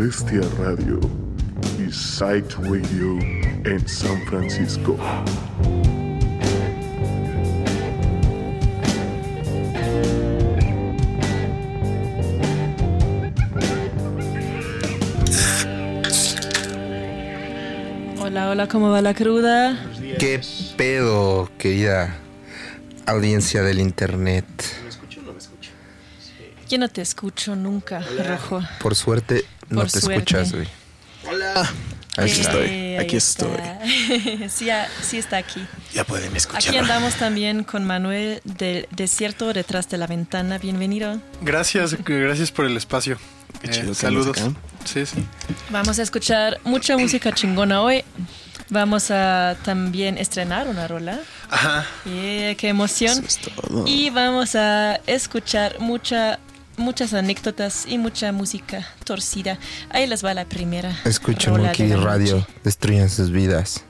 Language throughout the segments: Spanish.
Bestia Radio y Psyched Radio en San Francisco. Hola, hola, ¿cómo va la cruda? ¿Qué pedo, querida audiencia del internet? Yo no te escucho nunca, Rojo. Por suerte no Por te suerte. escuchas, güey. Hola. Ahí Aquí estoy, Eh, aquí estoy. sí, ya- sí está aquí. Ya pueden escuchar. Aquí andamos también con Manuel del Desierto detrás de la ventana. Bienvenido. Gracias, gracias por el espacio. Qué Eh, chido saludos. Sí, sí. Vamos a escuchar mucha música chingona hoy. Vamos a también estrenar una rola. Ajá. Yeah, qué emoción. Eso es todo. Y vamos a escuchar mucha, muchas anécdotas y mucha música torcida. Ahí les va la primera. Escuchen Monkey Radio, noche. destruyan sus vidas.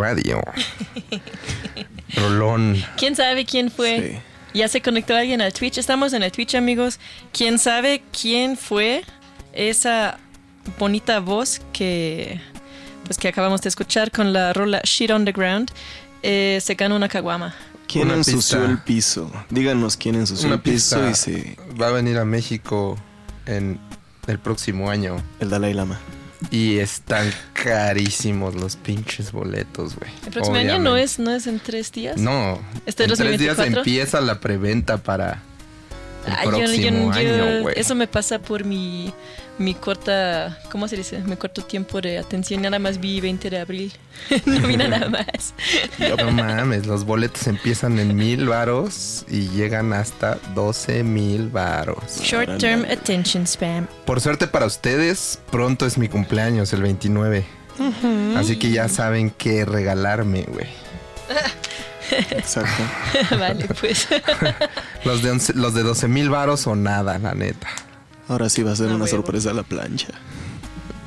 Radio. Rolón. ¿Quién sabe quién fue? Ya se conectó alguien al Twitch. Estamos en el Twitch, amigos. ¿Quién sabe quién fue esa bonita voz que pues que acabamos de escuchar con la rola Shit on the Ground? Eh, se ganó una caguama. ¿Quién Una ensució pista. el piso? Díganos quién ensució Una el piso pista. y se... Va a venir a México en el próximo año. El Dalai Lama. Y están carísimos los pinches boletos, güey. El próximo año no es, no es en tres días. No. ¿Este en tres días 2024? empieza la preventa para el Ah, yo- yo- próximo yo- año, güey. eso me pasa por mi, mi corta, ¿cómo se dice? Mi corto tiempo de atención. Nada más vi 20 de abril. no vi nada más. No mames, los boletos empiezan en mil varos y llegan hasta 12 mil varos. Short term attention spam. Por suerte para ustedes, pronto es mi cumpleaños, el 29. Así que ya saben qué regalarme, güey. Exacto. vale, pues. Los de, 11 los de 12 mil varos o nada, la neta. Ahora sí va a ser No una huevo. sorpresa la plancha.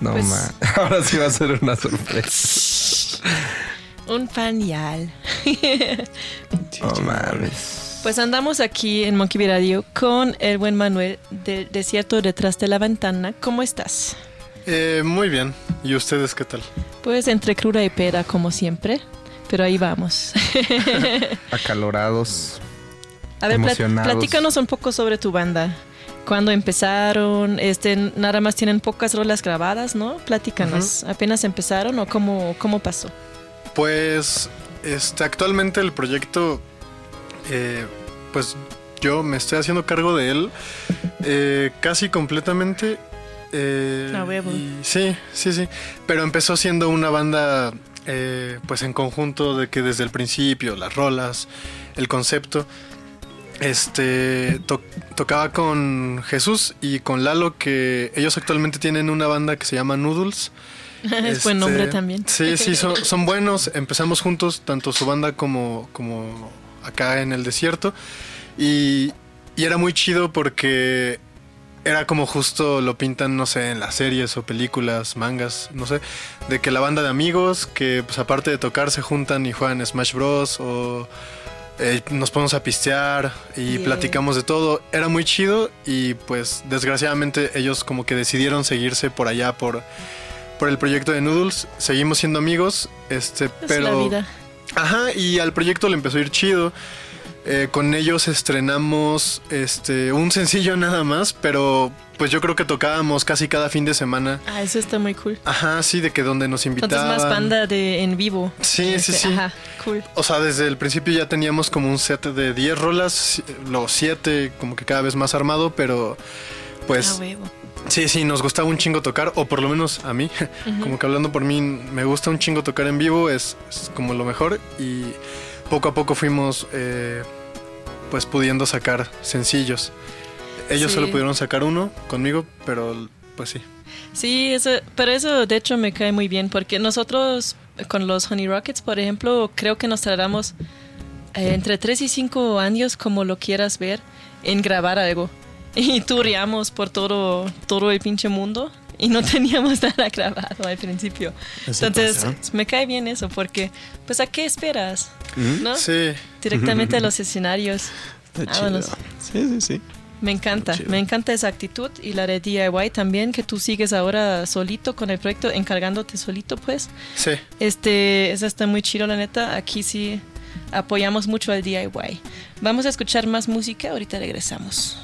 No Pues- ma. Ahora sí va a ser una sorpresa. Un pañal. No mames. Pues andamos aquí en Monkey Bee Radio con el buen Manuel del Desierto detrás de la ventana. ¿Cómo estás? Eh, muy bien. ¿Y ustedes qué tal? Pues entre cruda y pera, como siempre. Pero ahí vamos. Acalorados. A ver, plat- platícanos un poco sobre tu banda. ¿Cuándo empezaron? Este, nada más tienen pocas rolas grabadas, ¿no? Platícanos. ¿Apenas empezaron o cómo, cómo pasó? Pues este, actualmente el proyecto, eh, pues yo me estoy haciendo cargo de él eh, casi completamente. eh, A huevo. y- sí, sí, sí. Pero empezó siendo una banda, eh, pues en conjunto de que desde el principio, las rolas, el concepto. Este to- tocaba con Jesús y con Lalo, que ellos actualmente tienen una banda que se llama Noodles. es buen nombre Este, también. Sí, sí, son, son buenos. Empezamos juntos, tanto su banda como, como acá en el desierto. Y, y era muy chido porque era como justo lo pintan, no sé, en las series o películas, mangas, no sé, de que la banda de amigos que pues aparte de tocar se juntan y juegan Smash Bros. o eh, nos ponemos a pistear y Yeah. platicamos de todo. Era muy chido y pues desgraciadamente ellos como que decidieron seguirse por allá por por el proyecto de Noodles. Seguimos siendo amigos, este, Es pero la vida. Ajá, y al proyecto le empezó a ir chido. Eh, con ellos estrenamos este un sencillo nada más, pero pues yo creo que tocábamos casi cada fin de semana. Ah, eso está muy cool. Ajá, sí, de que donde nos Entonces invitaban. más banda de en vivo. Sí, sí, Este, sí. Ajá, cool. O sea, desde el principio ya teníamos como un set de 10 rolas, los 7 como que cada vez más armado, pero pues. Sí, sí, nos gustaba un chingo tocar, o por lo menos a mí, como que hablando por mí, me gusta un chingo tocar en vivo, es, es como lo mejor y poco a poco fuimos eh, pues pudiendo sacar sencillos. Ellos Sí. solo pudieron sacar uno conmigo, pero pues sí. Sí, eso, pero eso de hecho me cae muy bien porque nosotros con los Honey Rockets, por ejemplo, creo que nos tardamos eh, entre 3 y 5 años, como lo quieras ver, en grabar algo. Y turreamos por todo, todo el pinche mundo y no teníamos nada grabado al principio. Eso Entonces, pasa. me cae bien eso porque, pues, ¿a qué esperas? ¿No? Sí, Directamente a los escenarios. Está chido. Sí, sí, sí. Me encanta, me encanta esa actitud y la de DIY también, que tú sigues ahora solito con el proyecto, encargándote solito, pues. sí. Este, eso está muy chido, la neta. Aquí sí apoyamos mucho al DIY. Vamos a escuchar más música, ahorita regresamos.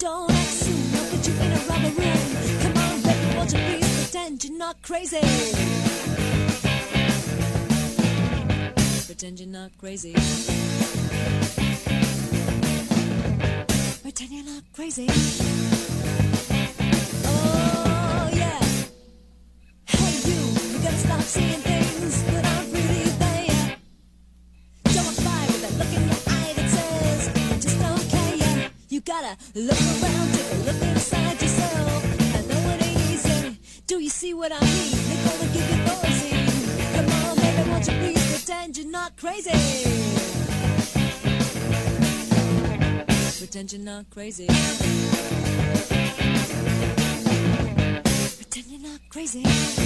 Don't act soon, I'll put you in a rubber room. Come on, baby, won't you please pretend you're not crazy? Pretend you're not crazy. Pretend you're not crazy. Pretend you're not crazy. Pretend you're not crazy.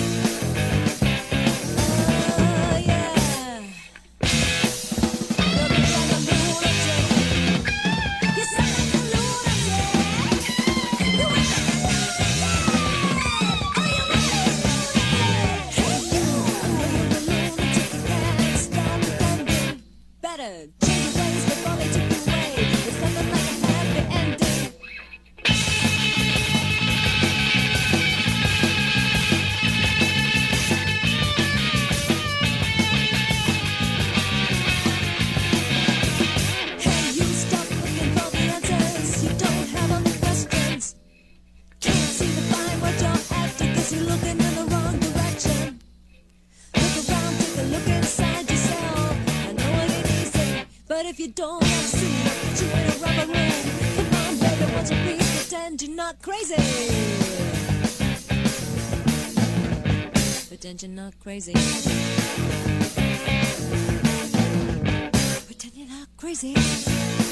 Not crazy? Pretend you're not crazy. Pretend you're not crazy.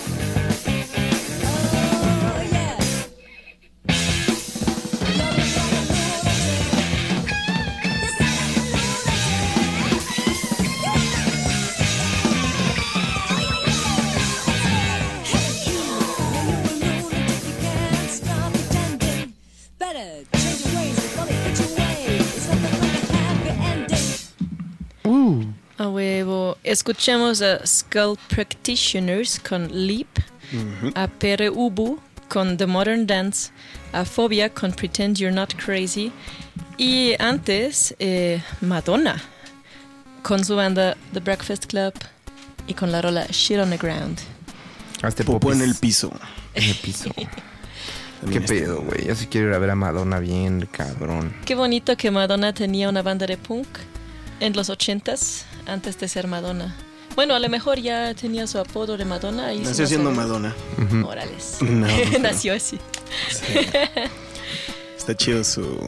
Huevo. Escuchemos a Skull Practitioners con Leap, a Pere Ubu con The Modern Dance, a Phobia con Pretend You're Not Crazy y antes eh, Madonna con su banda The Breakfast Club y con la rola Shit on the Ground. Hazte Popó popis en el piso. en el piso. ¿Qué pedo, güey? Yo sí quiero ir a ver a Madonna bien, cabrón. Qué bonito que Madonna tenía una banda de punk en los ochentas antes de ser Madonna. Bueno, a lo mejor ya tenía su apodo de Madonna y Nació siendo Madonna. Órales. No, no. Nació así. Está chido su.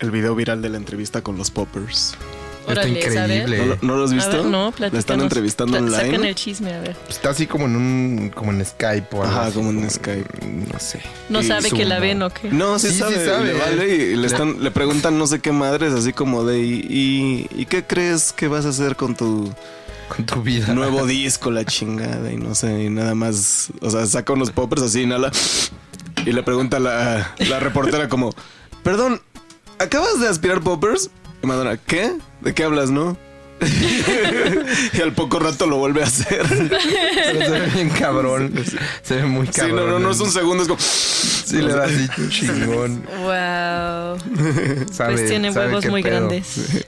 El video viral de la entrevista con los poppers. Está Órale, increíble. ¿No, lo- no lo has visto? ver, no, La están entrevistando Pla- Sacan online. el chisme, a ver. Está así como en un como en Skype o algo Ajá, así, como en Skype. No sé. No Y sabe que la ven o qué. No, sí, Sí, sí sabe, sabe. le vale y le, están, le preguntan no sé qué madres, así como de, ¿y, y, ¿y qué crees que vas a hacer con tu Con tu vida. nuevo disco, la chingada? Y no sé, y nada más, o sea, saca unos poppers así, inhala, y le pregunta a la, la reportera como, perdón, ¿acabas de aspirar poppers? Y Madonna, ¿qué? ¿De qué hablas, no? y al poco rato lo vuelve a hacer. Pero se ve bien cabrón. Se ve muy Sí, cabrón. no, no, no es un segundo, es como... Sí, le da así chingón. Wow. Sabe, Pues tiene sabe huevos muy pedo. grandes.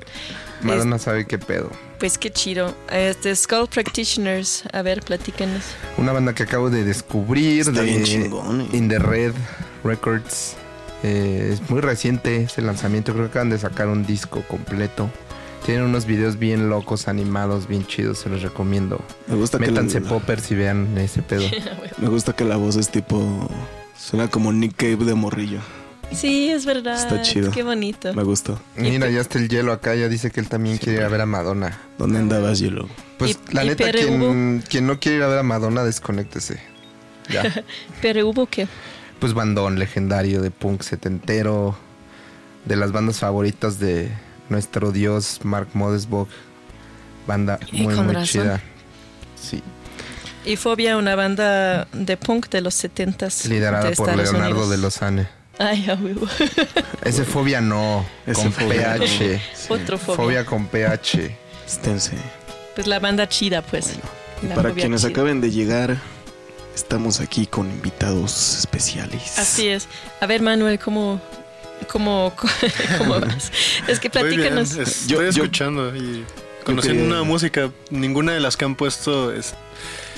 Madonna sabe qué pedo. Pues qué chido. Este Skull Practitioners, a ver, platícanos. Una banda que acabo de descubrir Está de bien chingón, eh. In the Red Records. Eh, es muy reciente ese lanzamiento. Creo que acaban de sacar un disco completo. Tienen unos videos bien locos, animados, bien chidos. Se los recomiendo. Me gusta que Métanse la- poppers y vean ese pedo. Me gusta que la voz es tipo. Suena como Nick Cave de morrillo. Sí, es verdad. Está chido. Qué bonito. Me gustó. Mira, ya está el hielo acá. Ya dice que él también quiere ir a ver a Madonna. ¿Dónde andabas, Yellow? Pues ¿Y- la y neta, quien, quien no quiere ir a ver a Madonna, desconéctese. Ya. Pero hubo que. pues bandón legendario de punk setentero. De las bandas favoritas de nuestro dios Mark Modesbog. Banda muy, muy razón. chida. Sí. Y Fobia, una banda de punk de los 70s. Liderada de por Estados Leonardo Unidos. de Lozane. Ay, a huevo. Ese fobia no, Ese con fobia no. PH. Otro fobia. Fobia con PH. Esténse. Pues la banda chida, pues. Y La para quienes chida. acaben de llegar, Estamos aquí con invitados especiales. Así es. A ver, Manuel, ¿cómo, cómo, cómo vas? Es que bien, platícanos. estoy yo- escuchando y conociendo que- una música, ninguna de las que han puesto es,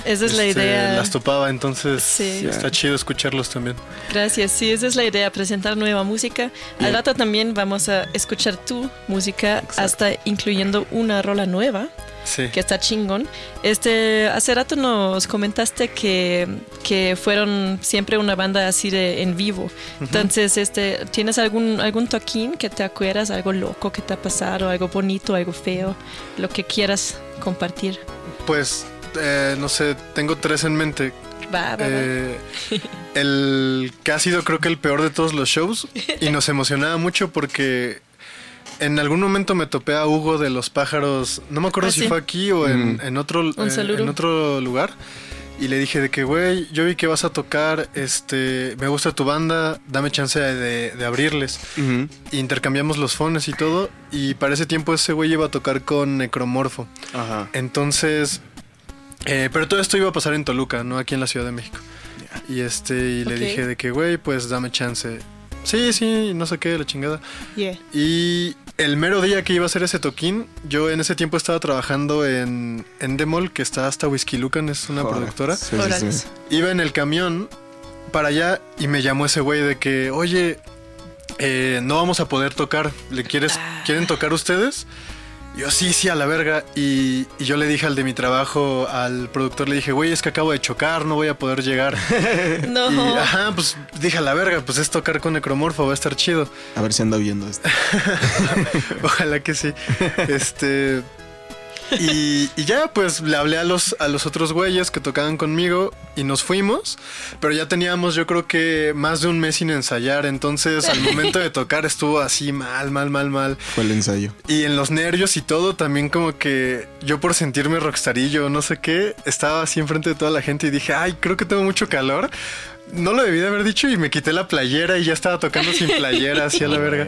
Esa es la este, idea. las topaba, entonces Sí. está chido escucharlos también. Gracias, sí, esa es la idea, presentar nueva música. Al rato también vamos a escuchar tu música, hasta incluyendo una rola nueva, Sí. que está chingón. Este, hace rato nos comentaste que, que fueron siempre una banda así de en vivo. Entonces, este, ¿tienes algún, algún toquín que te acuerdas, algo loco que te ha pasado, algo bonito, algo feo, lo que quieras compartir? Pues, eh, no sé, tengo tres en mente. Va, va, va. Eh, el que ha sido creo que el peor de todos los shows y nos emocionaba mucho porque en algún momento me topé a Hugo de los pájaros, no me acuerdo Ah, si sí. fue aquí o en, en otro, Un eh, saludo. en otro lugar. Y le dije de que, güey, yo vi que vas a tocar, este, me gusta tu banda, dame chance de, de abrirles. Intercambiamos los fones y todo, y para ese tiempo ese güey iba a tocar con Necromorfo. Ajá. Entonces, eh, pero todo esto iba a pasar en Toluca, no aquí en la Ciudad de México. Y este, y le dije de que, güey, pues dame chance. Sí, sí, no sé qué, la chingada. Yeah. Y el mero día que iba a hacer ese toquín, yo en ese tiempo estaba trabajando en Endemol, que está hasta Whisky Lucan, es una Joder. productora. Sí, sí, sí. Iba en el camión para allá y me llamó ese güey de que, oye, eh, no vamos a poder tocar. ¿Le quieres, Ah. quieren tocar ustedes? Yo sí, sí, a la verga. Y, y yo le dije al de mi trabajo, al productor, le dije, güey, es que acabo de chocar, no voy a poder llegar. No. Y ajá, pues dije a la verga, pues es tocar con Necromorfo, va a estar chido. A ver si anda viendo esto. Ojalá que sí. Este. Y, y ya, pues le hablé a los, a los otros güeyes que tocaban conmigo y nos fuimos. Pero ya teníamos, yo creo que más de un mes sin ensayar. Entonces, al momento de tocar estuvo así mal, mal, mal, mal. Fue el ensayo. Y en los nervios y todo, también como que yo por sentirme rockstarillo, no sé qué, estaba así enfrente de toda la gente y dije, ay, creo que tengo mucho calor. No lo debí de haber dicho y me quité la playera y ya estaba tocando sin playera, así a la verga.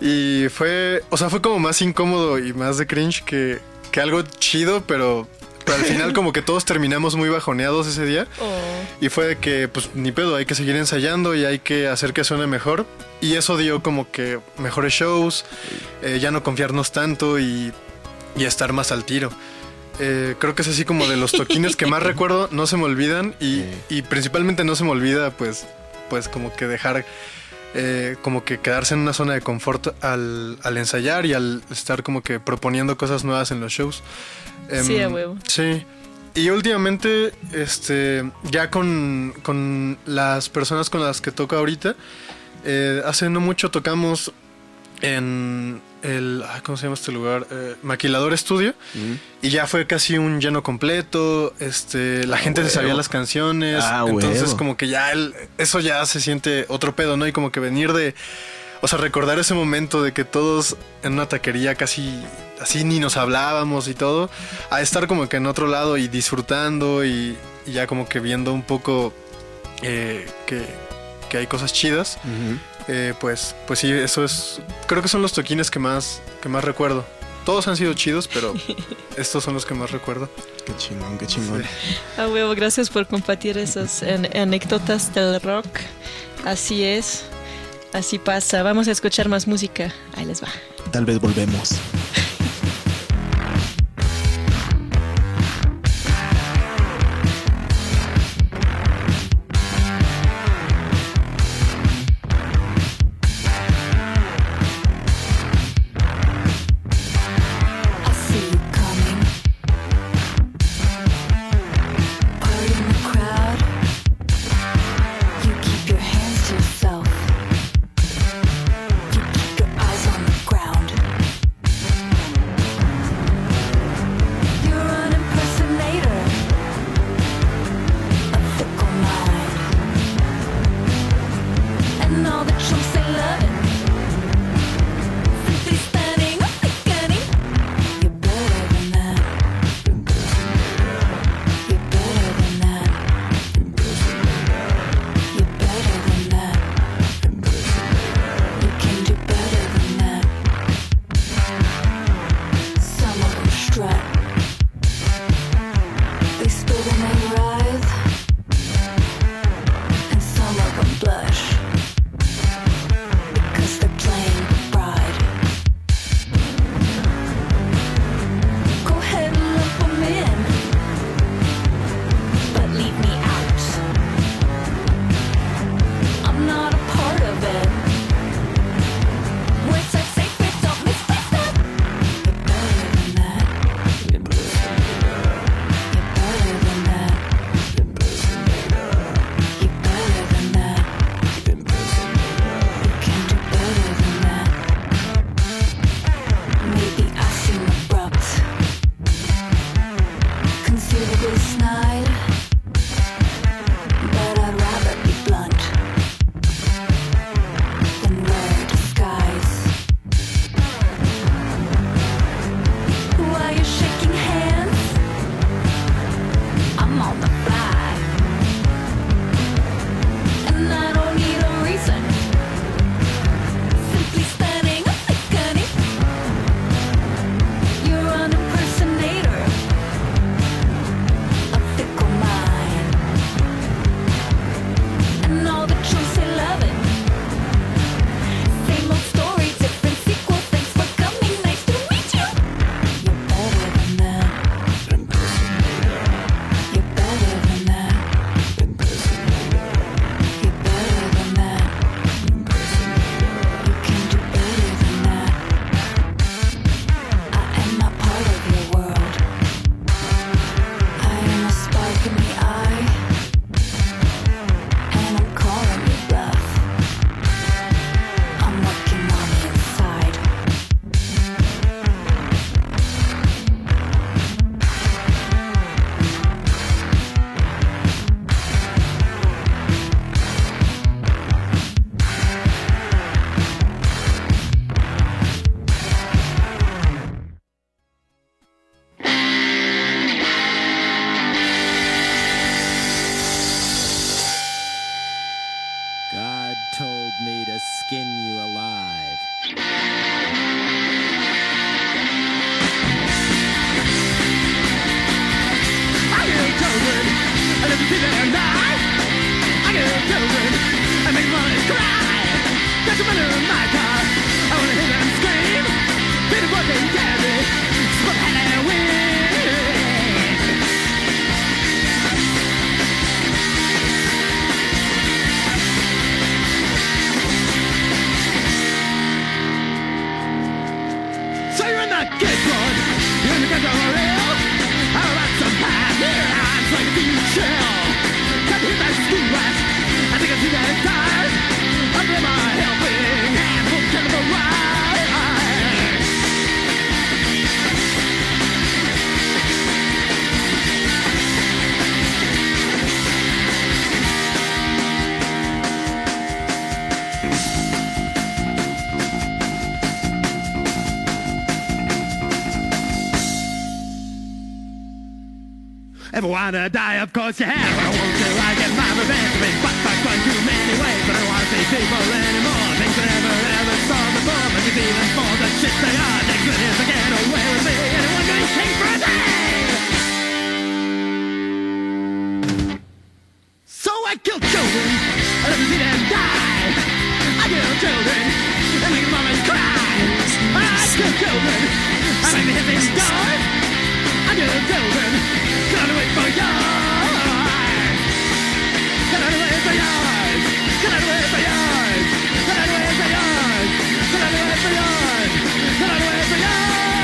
Y fue, o sea, fue como más incómodo y más de cringe que, que algo chido, pero, pero al final como que todos terminamos muy bajoneados ese día. Oh. Y fue de que, pues ni pedo, hay que seguir ensayando y hay que hacer que suene mejor. Y eso dio como que mejores shows, eh, ya no confiarnos tanto y, y estar más al tiro. Eh, creo que es así como de los toquines que más recuerdo, no se me olvidan y, y principalmente no se me olvida pues, pues como que dejar, eh, como que quedarse en una zona de confort al, al ensayar y al estar como que proponiendo cosas nuevas en los shows. Sí, Em, a huevo. Sí. Y últimamente, este, ya con, con las personas con las que toco ahorita, eh, hace no mucho tocamos en el, ¿cómo se llama este lugar? Eh, Maquilador Estudio. Y ya fue casi un lleno completo. Este, la gente se sabía las canciones. Ah, entonces, huevo. como que ya el- eso ya se siente otro pedo, ¿no? Y como que venir de. O sea, recordar ese momento de que todos en una taquería casi así ni nos hablábamos y todo, a estar como que en otro lado y disfrutando y, y ya como que viendo un poco eh, que, que hay cosas chidas, eh, pues, pues sí, eso es, creo que son los toquines que más, que más recuerdo. Todos han sido chidos, pero estos son los que más recuerdo. Qué chingón, qué chingón. A huevo, gracias por compartir esas an- anécdotas del rock. Así es, así pasa. Vamos a escuchar más música. Ahí les va. Tal vez volvemos. Wanna die? Of course you have. I won't till I get my revenge. Been fucked one too many ways, but I don't wanna see people anymore. Things I never ever saw before, but you even for the shit they are. Is to get away with me. Anyone can be king for a day. So I kill children, I never see them die. I kill children, and make mamas cry. I kill children, I make the hippies die. I kill children, can I wait for yours? Can I wait for yours? Can I wait for yours? Can I wait for yours? Can I wait for yours? Can I wait for yours? Can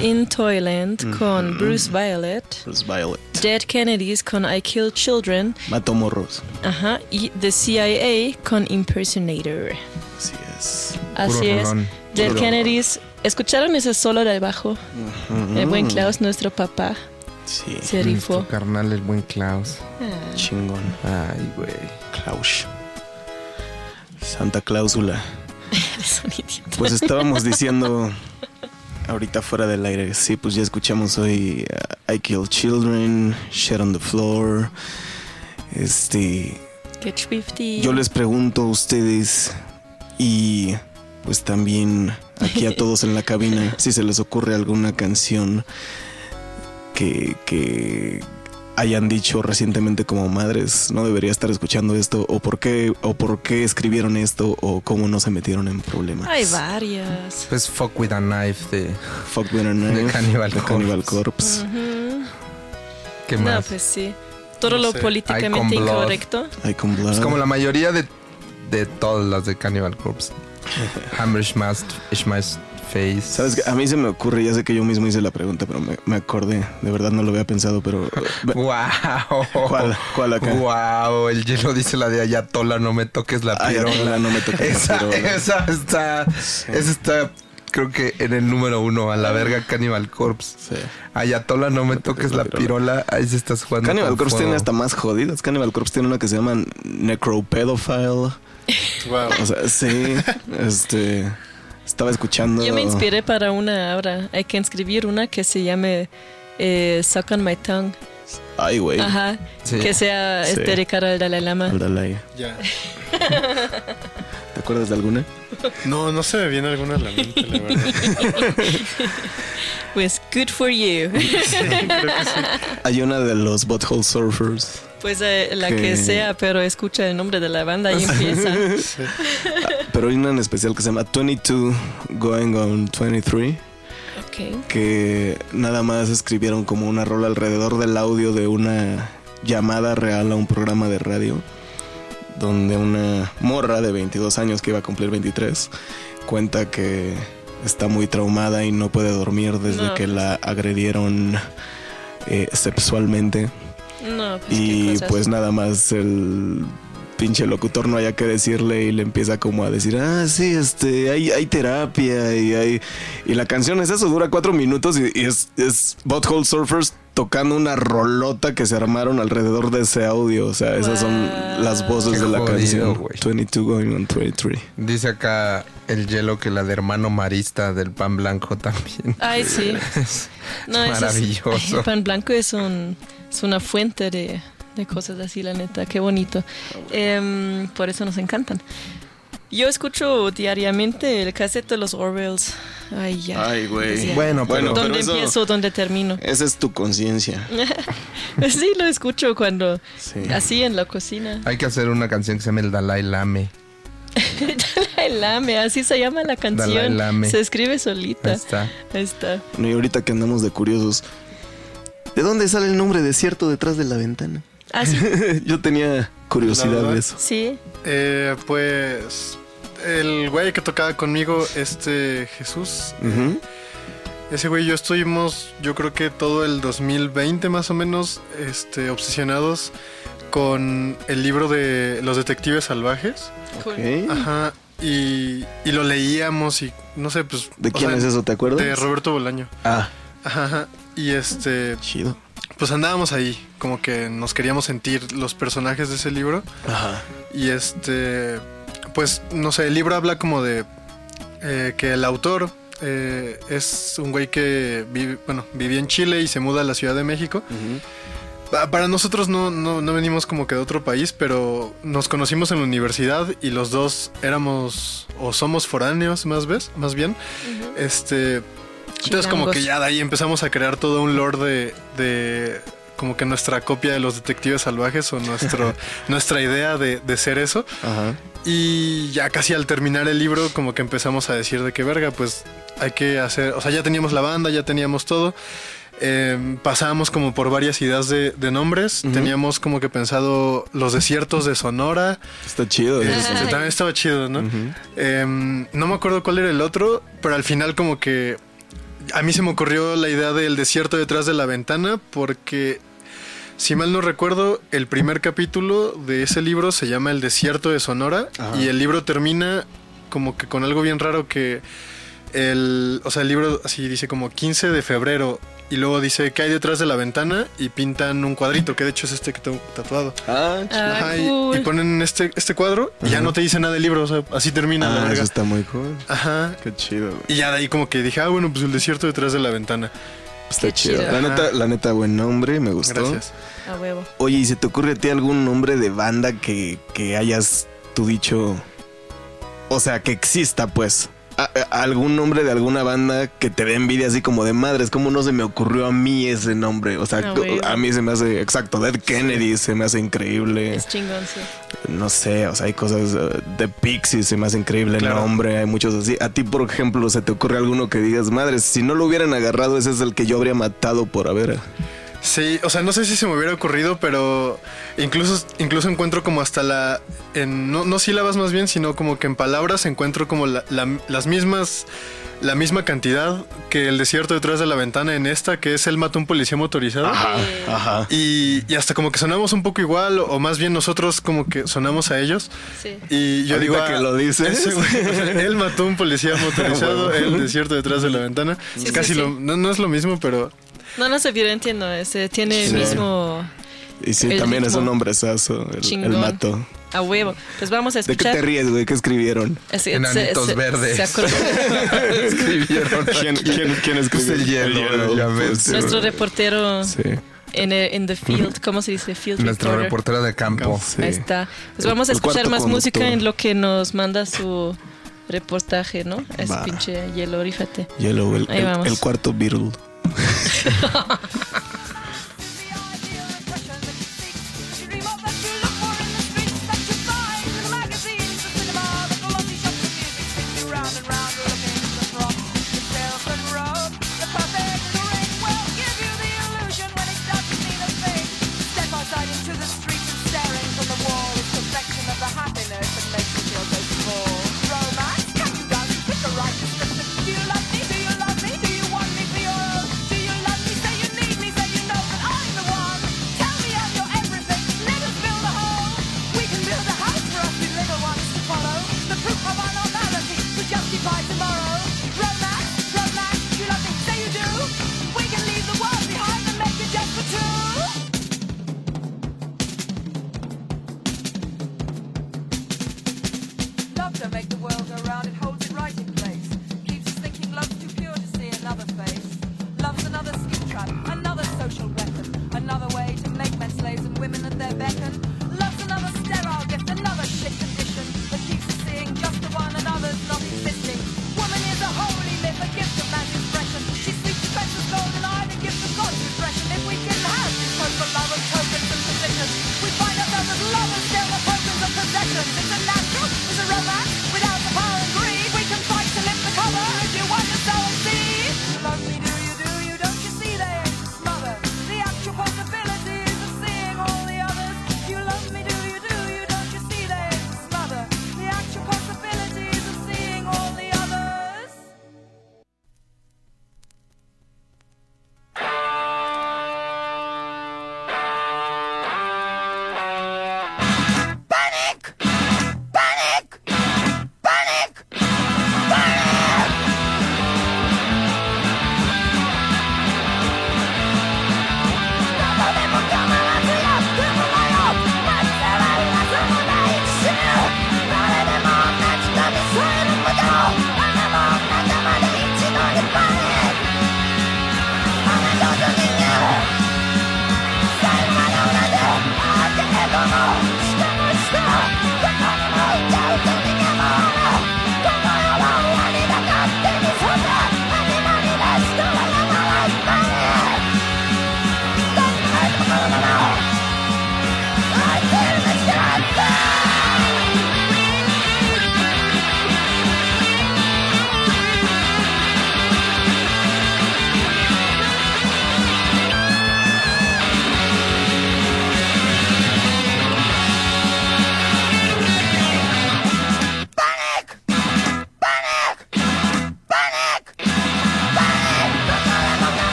In Toyland con Bruce Violet. Bruce Violet. Dead Kennedys con I Kill Children. Mato morros. Ajá. Y The CIA con Impersonator. Así es. Así es. Dead Puro Kennedys ¿Escucharon ese solo de bajo? El buen Klaus, nuestro papá, Sí, se rifó. Nuestro carnal, el buen Klaus. chingón. Ay, güey. Klaus. Santa Cláusula. Eres un idiota. Pues estábamos diciendo ahorita fuera del aire. Sí, pues ya escuchamos hoy uh, I Kill Children, Shit on the Floor. Este, Get Swifty. yo les pregunto a ustedes y pues también aquí a todos en la cabina si se les ocurre alguna canción que, que hayan dicho recientemente como madres no debería estar escuchando esto o por qué o por qué escribieron esto o cómo no se metieron en problemas. Hay varias. Pues Fuck with a Knife de. Fuck with a knife, De Cannibal de Cannibal Corpse. Corpse. Ujú. ¿Qué No, más? pues sí. Todo No lo sé. políticamente incorrecto. Es como la mayoría de, de todas las de Cannibal Corpse. Hammer Smash Face. Sabes que a mí se me ocurre, ya sé que yo mismo hice la pregunta, pero me, me acordé. De verdad no lo había pensado, pero. ¡Wow! ¿Cuál? ¿Cuál acá? ¡Wow! El hielo dice la de Ayatola, no me toques la Ayatola, pirola. no me toques la esa, pirola. Esa está. Esa está, creo que en el número uno, a la verga Cannibal Corpse. Sí. Ayatola, no me toques la pirola. Ahí se estás jugando. Cannibal con Corpse fuego. tiene hasta más jodidas. Cannibal Corpse tiene una que se llama Necropedophile. Wow. O sea, sí. este. Estaba escuchando. Yo me inspiré para una ahora. Hay que escribir una que se llame eh, Suck on My Tongue. Ay, güey. Ajá. Sí. Que sea Sí. este, al Dalai Lama. Al Dalai. Ya. ¿Te acuerdas de alguna? No, no se me viene alguna a la mente, la verdad. Pues, good for you. Creo que sí. Hay una de los Butthole Surfers. Pues eh, la Que- que sea, pero escucha el nombre de la banda y empieza. Pero hay una en especial que se llama 22 Going on 23. Ok. que nada más escribieron como una rola alrededor del audio de una llamada real a un programa de radio donde una morra de 22 años que iba a cumplir 23 cuenta que está muy traumada y no puede dormir desde No, que la agredieron eh, sexualmente. No, pues y pues nada más el pinche locutor no haya que decirle y le empieza como a decir, ah, sí, este, hay, hay terapia y hay... Y la canción es eso, dura cuatro minutos y, y es, es Butthole Surfers tocando una rolota que se armaron alrededor de ese audio. O sea, esas son las voces Qué de la jodido, canción. güey. 22 going on 23. Dice acá el hielo que la de hermano marista del pan blanco también. Ay, sí. Es No, eso es- maravilloso. el pan blanco es, un, es una fuente de, de cosas así, la neta. Qué bonito. Em, por eso nos encantan. Yo escucho diariamente el cassette de los Orwells. Ay, ya. Ay, güey. Bueno, pero- ¿Dónde eso- empiezo? ¿Dónde termino? Esa es tu conciencia. sí, lo escucho cuando... Sí. Así en la cocina. Hay que hacer una canción que se llama El Dalai Lame. Dalai Lame, así se llama la Dalai canción. Lame. Se escribe solita. Ahí está. Ahí está. Bueno, y ahorita que andamos de curiosos, ¿de dónde sale el nombre desierto detrás de la ventana? Ah, sí. Yo tenía curiosidad de eso. Sí. Eh, pues el güey que tocaba conmigo, este Jesús, Ujú. ese güey y yo estuvimos, yo creo que todo el 2020 más o menos, este, obsesionados con el libro de Los Detectives Salvajes. Cool. Ok. Ajá. Y, y lo leíamos y no sé, pues... ¿De quién sea, es eso? ¿Te acuerdas? De Roberto Bolaño. Ah, Ajá, ajá. Y este, chido. Pues andábamos ahí, como que nos queríamos sentir los personajes de ese libro. Ajá. Y este, pues no sé, el libro habla como de eh, que el autor eh, es un güey que vive, bueno, vivía en Chile y se muda a la Ciudad de México. Pa- Para nosotros no, no, no venimos como que de otro país, pero nos conocimos en la universidad y los dos éramos o somos foráneos más, ves, más bien. Este, entonces como que ya de ahí empezamos a crear todo un lore de, de como que nuestra copia de los detectives salvajes o nuestro, nuestra idea de, de ser eso. Ajá. Y ya casi al terminar el libro, como que empezamos a decir de qué verga, pues hay que hacer, o sea, ya teníamos la banda, ya teníamos todo. Eh, pasábamos como por varias ideas de, de nombres. Teníamos como que pensado los desiertos de Sonora. Está chido. Este, eso. Ay. también estaba chido, ¿no? Em, no me acuerdo cuál era el otro, pero al final como que a mí se me ocurrió la idea del desierto detrás de la ventana porque si mal no recuerdo el primer capítulo de ese libro se llama El desierto de Sonora Ajá. y el libro termina como que con algo bien raro que el, o sea, el libro así dice como 15 de febrero y luego dice que hay detrás de la ventana y pintan un cuadrito, que de hecho es este que tengo tatuado. Ah, Ah, Ajá, y- cool. y, ponen este, este cuadro y ya no te dice nada del libro, o sea, así termina la ah, verga. eso está muy cool. Ajá. Qué chido, güey. Y ya de ahí como que dije, ah, bueno, pues el desierto detrás de la ventana. Está Qué chido. chido. La neta, la neta, buen nombre, me gustó. Gracias. A huevo. Oye, ¿y se te ocurre a ti algún nombre de banda que, que hayas tú dicho? O sea, que exista, pues. A- a- algún nombre de alguna banda que te dé envidia así como de madres, ¿cómo no se me ocurrió a mí ese nombre? O sea, a mí se me hace, exacto, Dead Kennedy se me hace increíble. Es chingón, sí. No sé, o sea, hay cosas eh, de Pixies se me hace increíble el nombre, hay muchos así. A ti, por ejemplo, ¿se te ocurre alguno que digas, madres, si no lo hubieran agarrado, ese es el que yo habría matado por haber? Sí, o sea, no sé si se me hubiera ocurrido, pero incluso, incluso encuentro como hasta la. En, no, no sílabas más bien, sino como que en palabras encuentro como la- la- las mismas. La misma cantidad que el desierto detrás de la ventana en esta, que es el mató a un policía motorizado. Ajá. Y, y hasta como que sonamos un poco igual, o más bien nosotros como que sonamos a ellos. Sí. Y yo Ahorita digo. que ah, lo dices. ese güey, o sea, él mató un policía motorizado, el desierto detrás de la ventana. Sí, casi sí. lo. No, no es lo mismo, pero. No, no sé, pero entiendo. Ese tiene el mismo Y sí, El también es un hombrezazo, el, el mato. a huevo. Pues vamos a ¿De qué escuchar. te ríes, güey? ¿Qué escribieron? Ese- Enanitos se- verdes. se acordó. Escribieron. ¿Quién, quién, Pues el hielo, ya ves. pues, Nuestro reportero Sí. en, el- en the field, ¿cómo se dice? Field Nuestro reporter. reportero de campo. Sí. Ahí está. Pues El- vamos a el escuchar más música en lo que nos manda su reportaje, ¿no? Ese Va. pinche hielo, rífate. Yellow, el, Ahí el- vamos. el cuarto Beatle.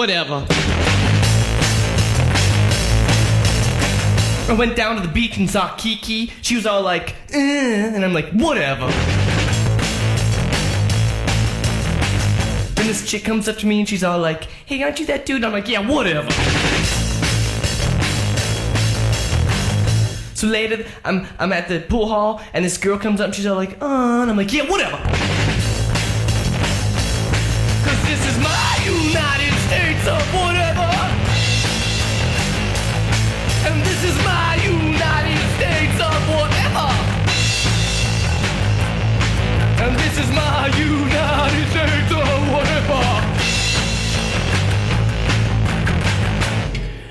Whatever. I went down to the beach and saw Kiki. She was all like, eh, and I'm like, whatever. Then this chick comes up to me and she's all like, hey, aren't you that dude? I'm like, yeah, whatever. So later, I'm I'm at the pool hall and this girl comes up and she's all like, uh, and I'm like, yeah, whatever.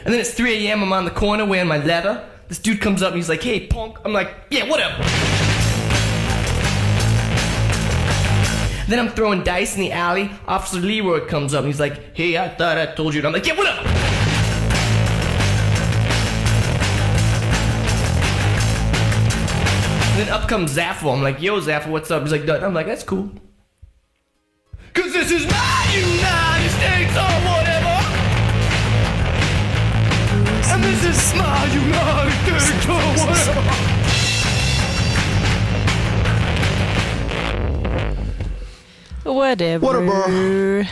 And then it's 3 a.m. I'm on the corner wearing my leather. This dude comes up and he's like, hey, punk. I'm like, yeah, whatever. Then I'm throwing dice in the alley. Officer Leroy comes up and he's like, hey, I thought I told you. And I'm like, yeah, whatever. And then up comes Zaffo. I'm like, yo, Zaffo, what's up? He's like, "Dud." I'm like, that's cool. Cause this is my United States or whatever. Whatever.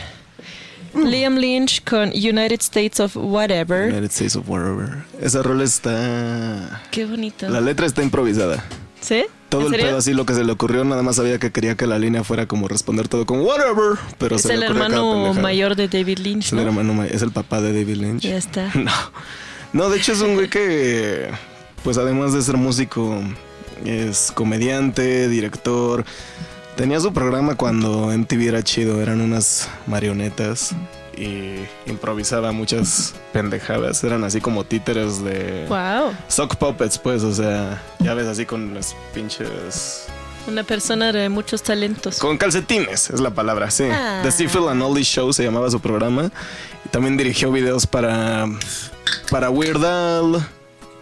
Liam Lynch con United States of Whatever. United States of Whatever. Esa rola está. Qué bonito. La letra está improvisada. ¿Sí? Todo ¿En el serio? pedo así lo que se le ocurrió, nada más sabía que quería que la línea fuera como responder todo con whatever, pero Es se el le hermano mayor de David Lynch, Es el ¿no? hermano ma- es el papá de David Lynch. Ya está. No. No, de hecho es un güey que, pues además de ser músico, es comediante, director. Tenía su programa cuando MTV era chido, eran unas marionetas y improvisaba muchas pendejadas. Eran así como títeres de Wow. sock puppets, pues, o sea, ya ves así con las pinches Una persona de muchos talentos. con calcetines, es la palabra, sí. Ah. The Steve and Ollie Show se llamaba su programa. Y también dirigió videos para, para Weird Al.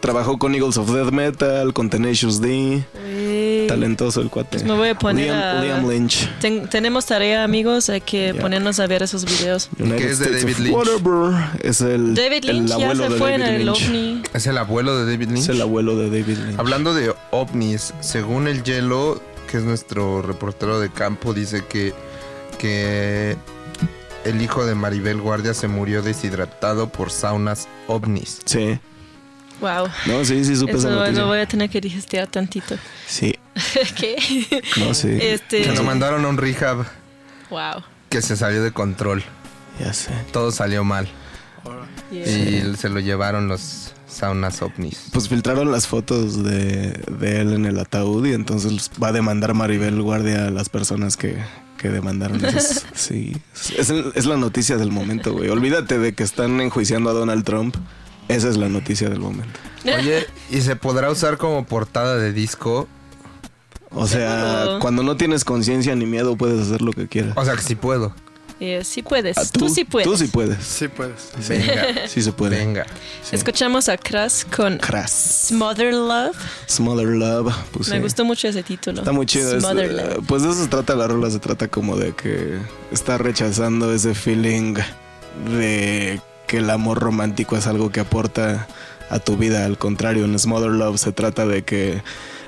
Trabajó con Eagles of Death Metal, con Tenacious D. Uy. Talentoso el cuate. Pues me voy a poner Liam, a- Liam Lynch. Ten- tenemos tarea, amigos. Hay que Ya. ponernos a ver esos videos. United ¿Qué es de David Lynch? Whatever. Es el, David el Lynch ya abuelo se de fue en David el Lynch. ovni. Es el abuelo de David Lynch. Es el abuelo de David Lynch. Hablando de ovnis, según el Hielo, que es nuestro reportero de campo, dice que, que el hijo de Maribel Guardia se murió deshidratado por saunas ovnis. Sí. Wow. No, sí, sí, supe esa Eso noticia. lo voy a tener que digestear tantito. Sí. ¿Qué? No, sí. Este. Que lo mandaron a un rehab Wow. que se salió de control. Ya sé. Todo salió mal. Yeah. Y se lo llevaron los saunas ovnis. Pues filtraron las fotos de, de él en el ataúd y entonces va a demandar Maribel Guardia a las personas que, que demandaron. Sí. Es, es la noticia del momento, güey. Olvídate de que están enjuiciando a Donald Trump. Esa es la noticia del momento. Oye, ¿y se podrá usar como portada de disco? O sea, cuando no tienes conciencia ni miedo, puedes hacer lo que quieras. O sea, que sí puedo. Eh, sí puedes. Ah, tú, sí puedes. Tú sí puedes. Sí, puedes. Venga, Sí se puede. venga. Sí. Escuchamos a Crass con Crass. Smother Love. Smother Love. Pues Me sí. gustó mucho ese título. Está muy chido. es, Smother eh, Love. pues de eso se trata la rola. Se trata como de que está rechazando ese feeling de que el amor romántico es algo que aporta a tu vida. Al contrario, en Smother Love se trata de que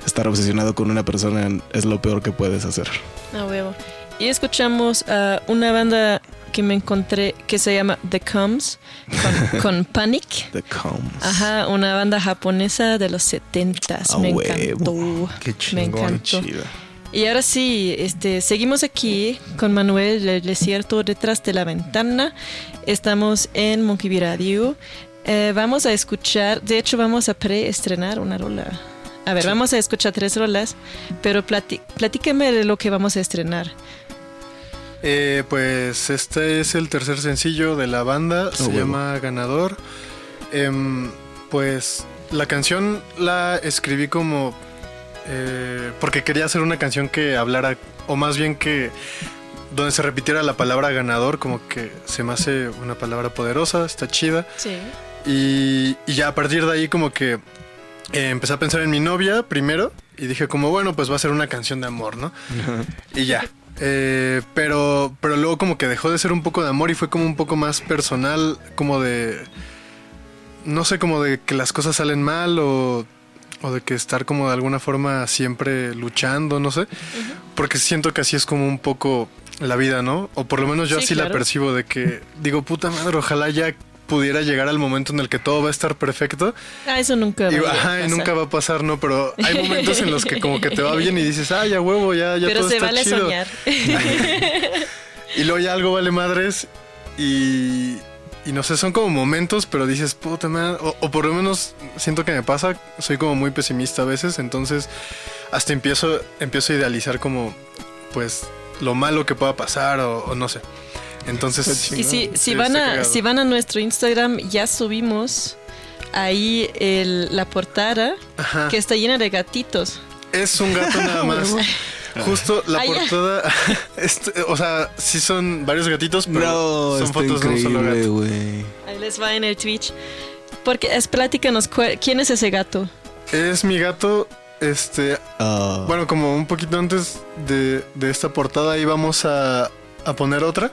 estar obsesionado con una persona es lo peor que puedes hacer. A huevo. Y escuchamos a una banda que me encontré que se llama The Comes con, con Panic. The Comes. Ajá, una banda japonesa de los 70s. A me huevo. encantó. Qué Me chingón. encantó. Chido. Y ahora sí, este, seguimos aquí con Manuel del Desierto detrás de la ventana. Estamos en Monkey Bee Radio. Eh, vamos a escuchar, de hecho vamos a preestrenar una rola. A ver, vamos a escuchar tres rolas, pero plati- platícame de lo que vamos a estrenar. Eh, pues este es el tercer sencillo de la banda, se huevo. llama Ganador. Em, pues la canción la escribí como eh, porque quería hacer una canción que hablara, o más bien que donde se repitiera la palabra ganador, como que se me hace una palabra poderosa, está chida. Sí. Y, y ya a partir de ahí como que eh, empecé a pensar en mi novia primero y dije como bueno pues va a ser una canción de amor, ¿no? Y ya. Eh, pero, pero luego como que dejó de ser un poco de amor y fue como un poco más personal, como de... No sé, como de que las cosas salen mal o, o de que estar como de alguna forma siempre luchando, no sé. Porque siento que así es como un poco la vida, ¿no? O por lo menos yo Sí, así la percibo de que digo, puta madre, ojalá ya pudiera llegar al momento en el que todo va a estar perfecto. Ah, eso nunca va Y, a ajá, y nunca va a pasar, ¿no? Pero hay momentos en los que como que te va bien y dices, ah, ya huevo, ya, ya Pero todo se está vale chido. soñar. Y luego ya algo vale madres y, y no sé, son como momentos, pero dices, puta madre, o, o por lo menos siento que me pasa, soy como muy pesimista a veces, entonces hasta empiezo, empiezo a idealizar como, pues, lo malo que pueda pasar o, o no sé. Entonces, Y si, si, van a, si van a nuestro Instagram, ya subimos ahí el- la portada Ajá. que está llena de gatitos. Es un gato nada más. Justo la portada, este, o sea, sí son varios gatitos, pero Bro, son fotos de un solo gato. güey. Ahí les va en el Twitch. Porque es platícanos, ¿quién es ese gato? Es mi gato, este, Ah, bueno, como un poquito antes de, de esta portada íbamos a, a poner otra,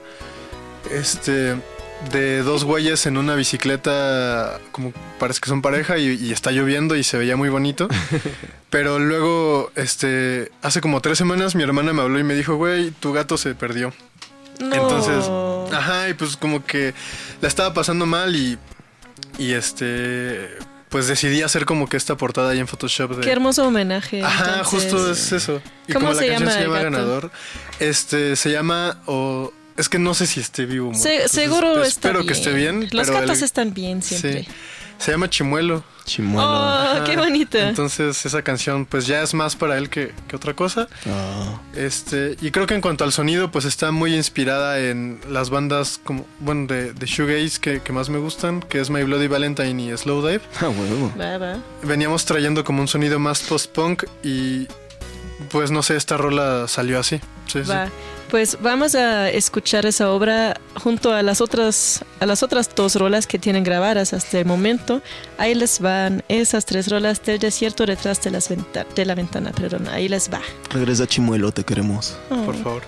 este, de dos güeyes en una bicicleta, como parece que son pareja y, y está lloviendo y se veía muy bonito. Pero luego, este, hace como tres semanas mi hermana me habló y me dijo, güey, tu gato se perdió. No. Entonces, ajá, y pues como que la estaba pasando mal y, y este, pues decidí hacer como que esta portada ahí en Photoshop. De, Qué hermoso homenaje. Ajá, entonces. justo es eso. Y ¿Cómo como se la canción llama se el llama gato? Ganador, este, se llama, o, es que no sé si esté vivo. Se- entonces seguro está Espero bien. que esté bien. Los pero gatos el- están bien siempre. Sí. Se llama Chimuelo. chimuelo. Oh, qué bonito. Entonces esa canción pues ya es más para él que, que otra cosa. Ah. Este, y creo que en cuanto al sonido, pues está muy inspirada en las bandas como, bueno, de, de shoegaze que, que más me gustan, que es My Bloody Valentine y Slowdive. Ah, huevo. Va, va. Veníamos trayendo como un sonido más post-punk y pues no sé, esta rola salió así. Sí, sí. Pues vamos a escuchar esa obra junto a las otras a las otras dos rolas que tienen grabadas hasta el momento. Ahí les van esas tres rolas del desierto detrás de, las venta- de la ventana. Perdón, ahí les va. Regresa Chimuelo, te queremos. Por favor.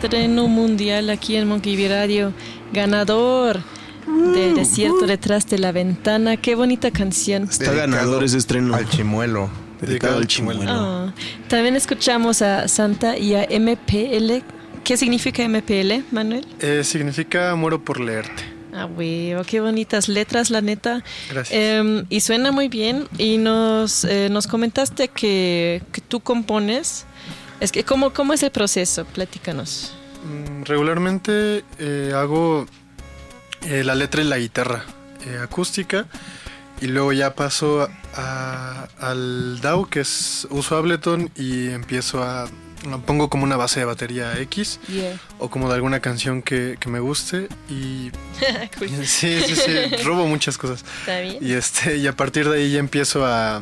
Estreno mundial aquí en Radio. Ganador del desierto detrás de la ventana. Qué bonita canción. Está ganador ese estreno. Al chimuelo. Dedicado al chimuelo. Ah, También escuchamos a Santa y a MPL. ¿Qué significa MPL, Manuel? Eh, significa muero por leerte. Ah, huevo, qué bonitas letras, la neta. Gracias. Em, y suena muy bien. Y nos, eh, nos comentaste que, que tú compones. Es que, ¿cómo, ¿cómo es el proceso? Platícanos. Mm, Regularmente eh, hago eh, la letra y la guitarra eh, acústica y luego ya paso a- al DAW que es uso Ableton y empiezo a pongo como una base de batería X Yeah. o como de alguna canción que, que me guste y Cool. sí sí sí robo muchas cosas Está bien. y este y a partir de ahí ya empiezo a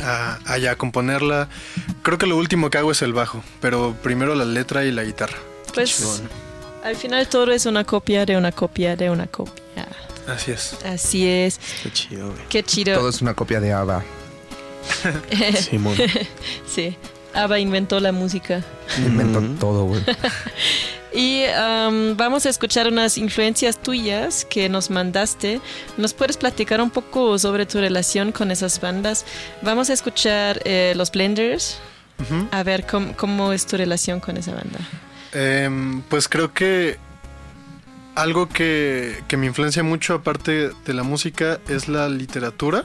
a, a ya componerla creo que lo último que hago es el bajo pero primero la letra y la guitarra Pues al final todo es una copia de una copia de una copia. así es Así es. Qué chido, güey. Qué chido. Todo es una copia de Ava. Simón. sí. Ava inventó la música. Inventó todo, güey. Y um, vamos a escuchar unas influencias tuyas que nos mandaste. ¿Nos puedes platicar un poco sobre tu relación con esas bandas? Vamos a escuchar eh, Los Blenders. A ver cómo, cómo es tu relación con esa banda. Em, pues creo que algo que, que me influencia mucho aparte de la música es la literatura.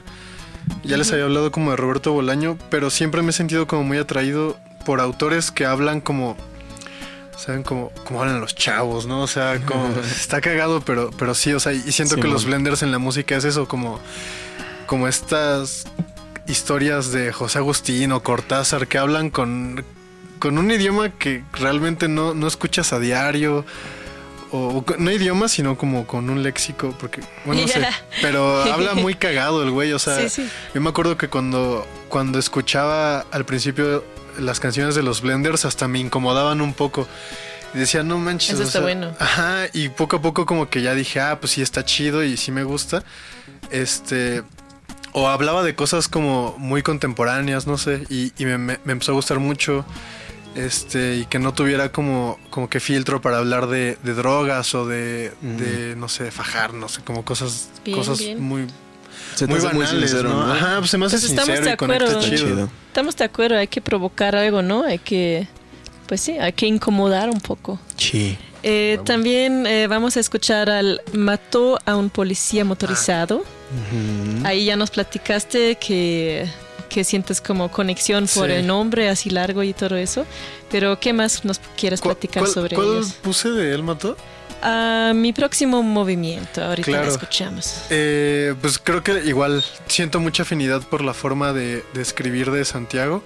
Ya les había hablado como de Roberto Bolaño, pero siempre me he sentido como muy atraído por autores que hablan como, ¿saben? Como, como hablan los chavos, ¿no? O sea, como está cagado, pero, pero sí, o sea, y siento que los blenders en la música es eso, como, como estas historias de José Agustín o Cortázar que hablan con, con un idioma que realmente no, no escuchas a diario. O, o no idioma, sino como con un léxico, porque, bueno, no sé, pero habla muy cagado el güey, o sea, Sí, sí. yo me acuerdo que cuando, cuando escuchaba al principio las canciones de los Blenders, hasta me incomodaban un poco. Y decía, no manches. Eso o está sea, bueno. Ajá, y poco a poco como que ya dije, ah, pues sí está chido y sí me gusta. Este. O hablaba de cosas como muy contemporáneas, no sé, y, y me, me- me empezó a gustar mucho. Este, y que no tuviera como, como que filtro para hablar de, de drogas o de, de, no sé, fajar, no sé, como cosas, Bien, cosas bien. muy, Se muy muy banales, sincero, ¿no? ¿no? Ajá, pues se me hace Pues estamos sincero de y conecta acuerdo. chido. Estamos de acuerdo, hay que provocar algo, ¿no? Hay que, pues sí, hay que incomodar un poco. Sí. Eh, también eh, vamos a escuchar al Mató a un policía motorizado. Ahí ya nos platicaste que, que sientes como conexión por Sí. el nombre así largo y todo eso. Pero ¿qué más nos quieres ¿Cuál, platicar cuál- sobre cuál ellos? puse de él, Mató? Ah, mi próximo movimiento, ahorita Claro. lo escuchamos. Eh, pues creo que igual siento mucha afinidad por la forma de, de escribir de Santiago.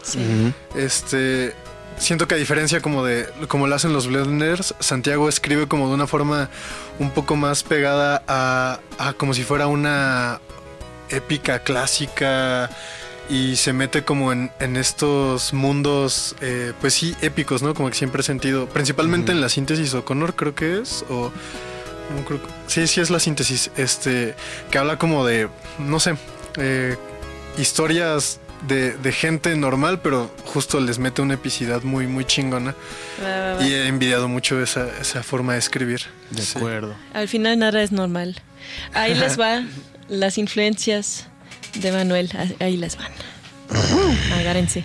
Este, siento que a diferencia como de como lo hacen los blenders, Santiago escribe como de una forma un poco más pegada a, a como si fuera una épica clásica y se mete como en, en estos mundos, eh, pues sí, épicos, ¿no? Como que siempre he sentido, principalmente en la síntesis O'Connor creo que es, o no creo que- sí, sí es la síntesis, este, que habla como de, no sé, eh, historias de, de gente normal, pero justo les mete una epicidad muy, muy chingona. Va, va, va. Y he envidiado mucho esa, esa forma de escribir. De Sí. acuerdo. Al final nada es normal. Ahí les va las influencias de Manuel. Ah, Ahí les van. Agárrense.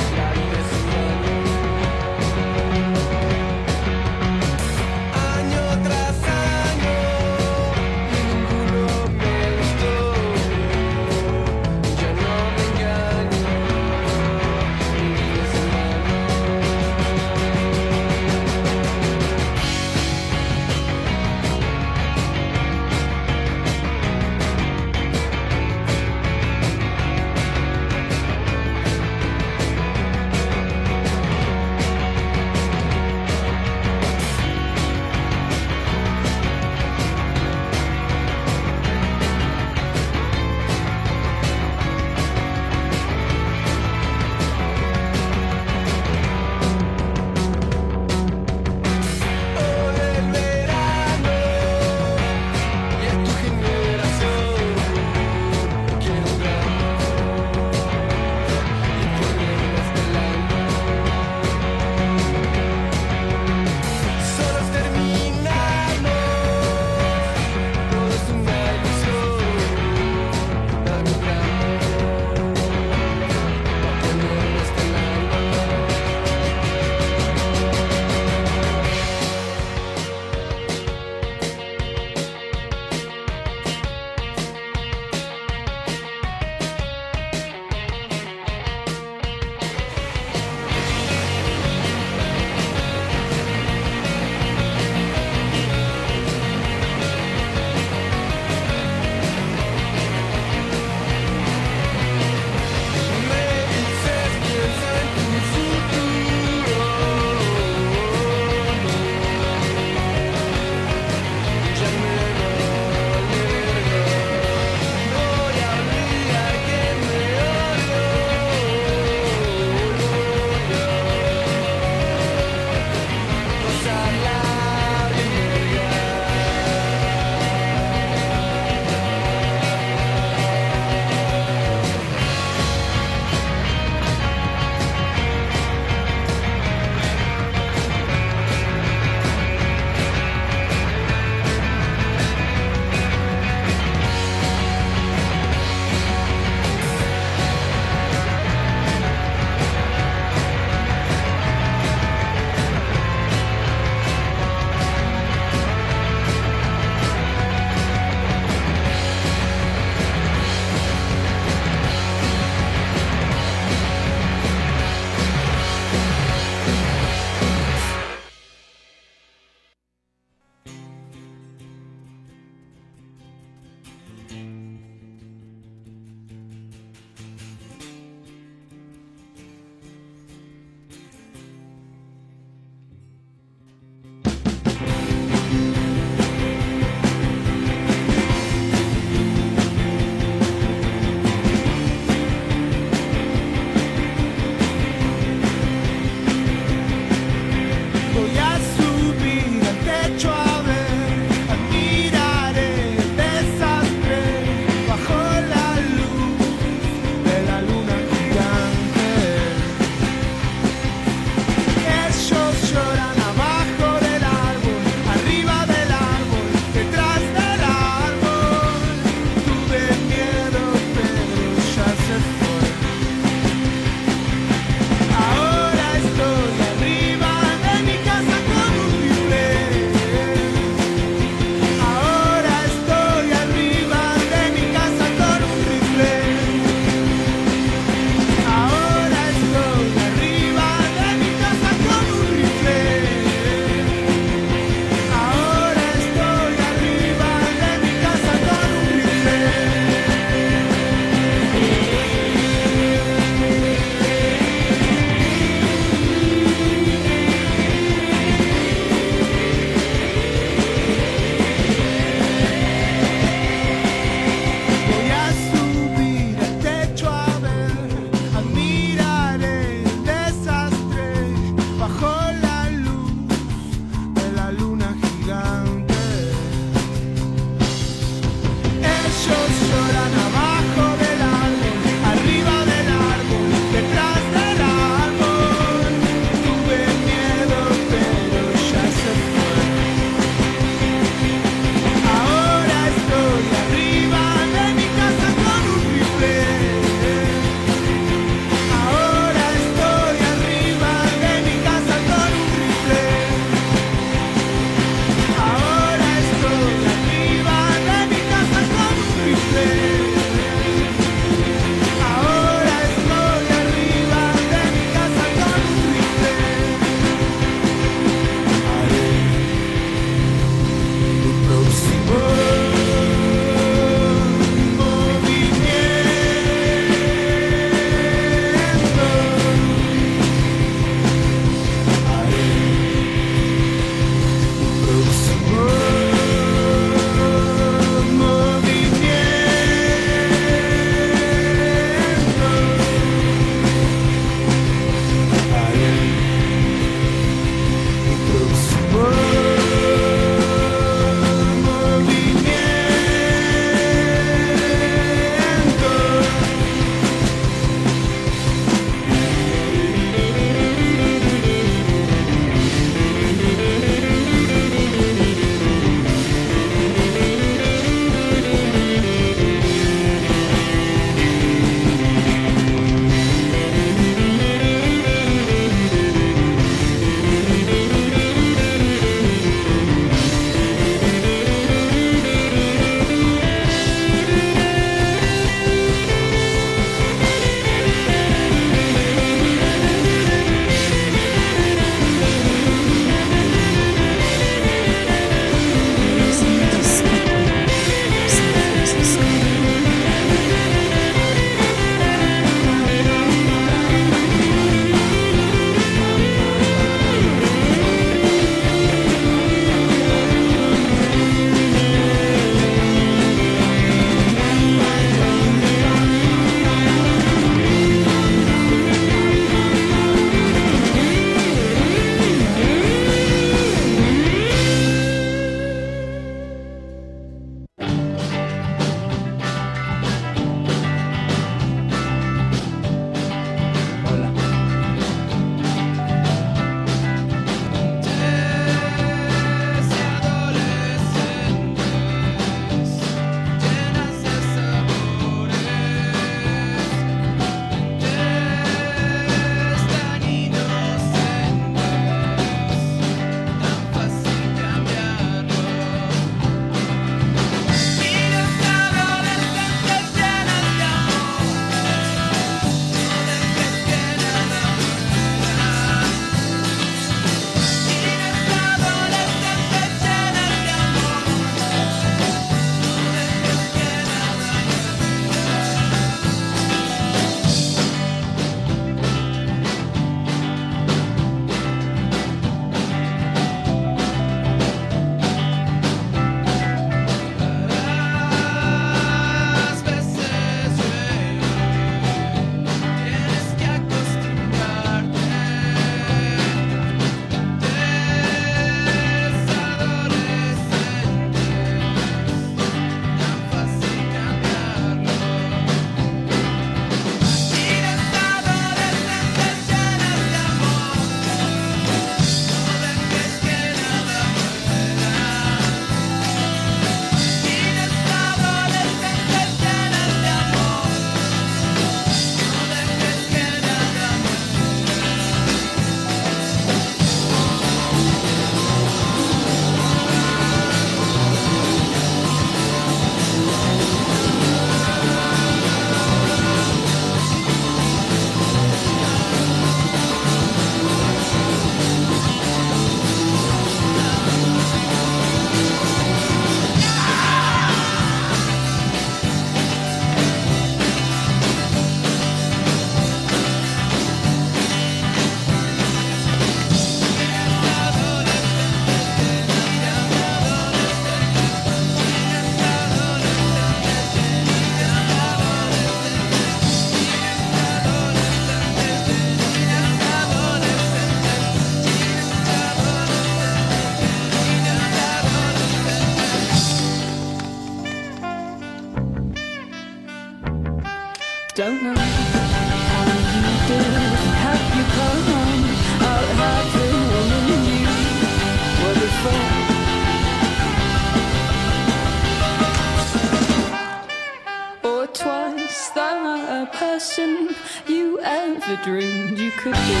Dreamed you could be.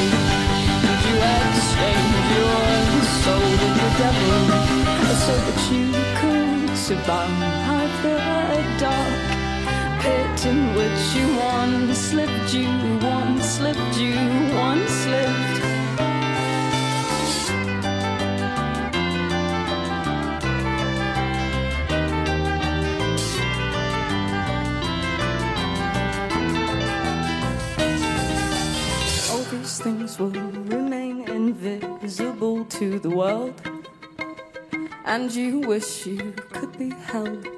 Would you exchange your soul with the devil so that you could survive the dark pit in which you once slipped, you once slipped, you once slipped? And you wish you could be held.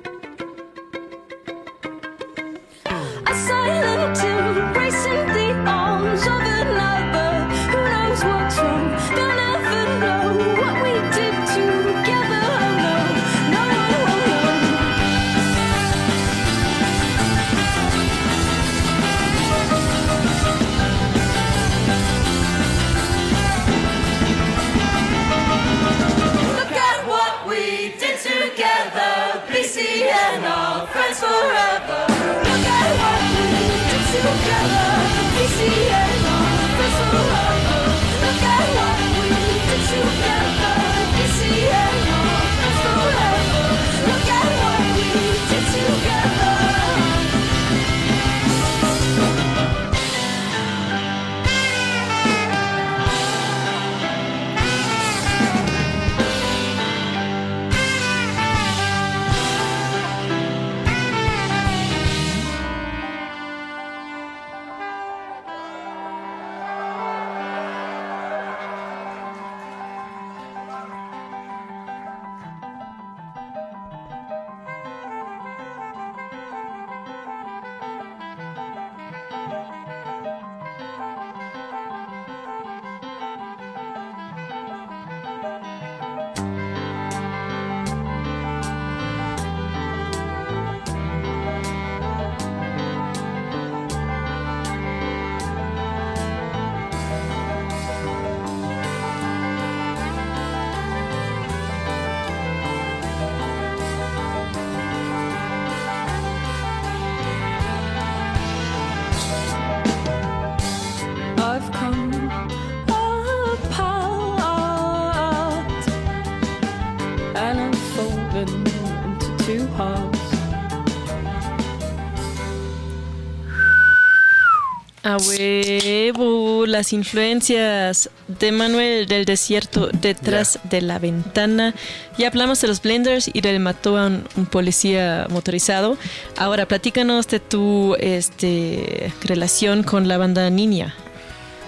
Huevo, las influencias de Manuel del Desierto detrás de la ventana. Ya hablamos de los blenders y del mató a un, un policía motorizado. Ahora, platícanos de tu este, relación con la banda Niña.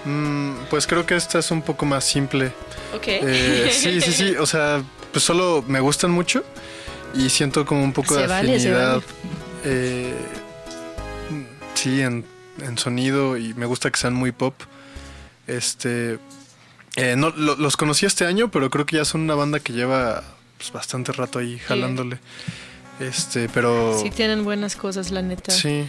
Mm, pues creo que esta es un poco más simple. Ok. Eh, sí, sí, sí. O sea, pues solo me gustan mucho y siento como un poco Se de vale, se afinidad. vale. eh, sí, en, en sonido y me gusta que sean muy pop. Este. eh, no, lo- los conocí este año, pero creo que ya son una banda que lleva pues, bastante rato ahí jalándole. Este, pero. Sí, tienen buenas cosas, la neta. Sí.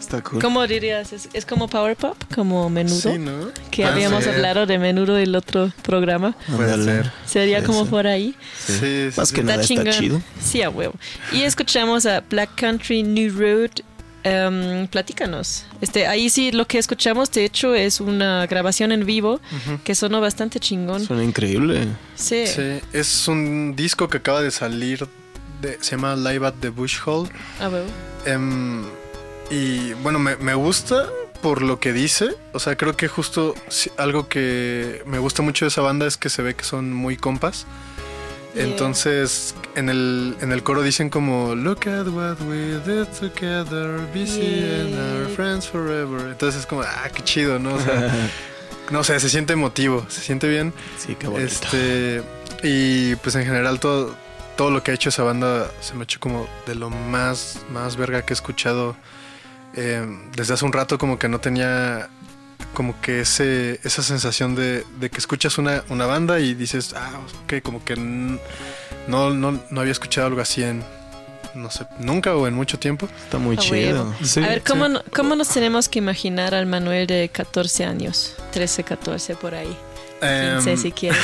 Está cool. ¿Cómo dirías? ¿Es, es como Power Pop? ¿Como menudo? Sí, ¿no? Que Puede habíamos ser. hablado de menudo del otro programa. Puede ser. Sería Puede como ser. por ahí. Sí, sí, Más sí. que nada está chingón. chido. Sí, a huevo. Y escuchamos a Black Country New Road. Em, platícanos. Este, ahí sí lo que escuchamos, de hecho, es una grabación en vivo que sonó bastante chingón. Suena increíble. Sí. Sí, es un disco que acaba de salir. De, se llama Live at the Bush Hall. A huevo. Em, y bueno, me, me gusta por lo que dice. O sea, creo que justo algo que me gusta mucho de esa banda es que se ve que son muy compas. Yeah. Entonces, en el, en el coro dicen como Look at what we did together, busy and our friends forever. Entonces es como, ah, qué chido, ¿no? O sea, no sé, se siente emotivo, se siente bien. Sí, qué bonito. Este, y pues en general todo, todo lo que ha hecho esa banda se me ha hecho como de lo más, más verga que he escuchado eh, desde hace un rato, como que no tenía como que ese, esa sensación de, de que escuchas una, una banda y dices, ah, ok, como que no, no, no había escuchado algo así en, no sé, nunca o en mucho tiempo. Está muy chido. Sí. a ver, ¿cómo, no- ¿cómo nos tenemos que imaginar al Manuel de 14 años? 13, 14 por ahí. 15 Em, si quieres.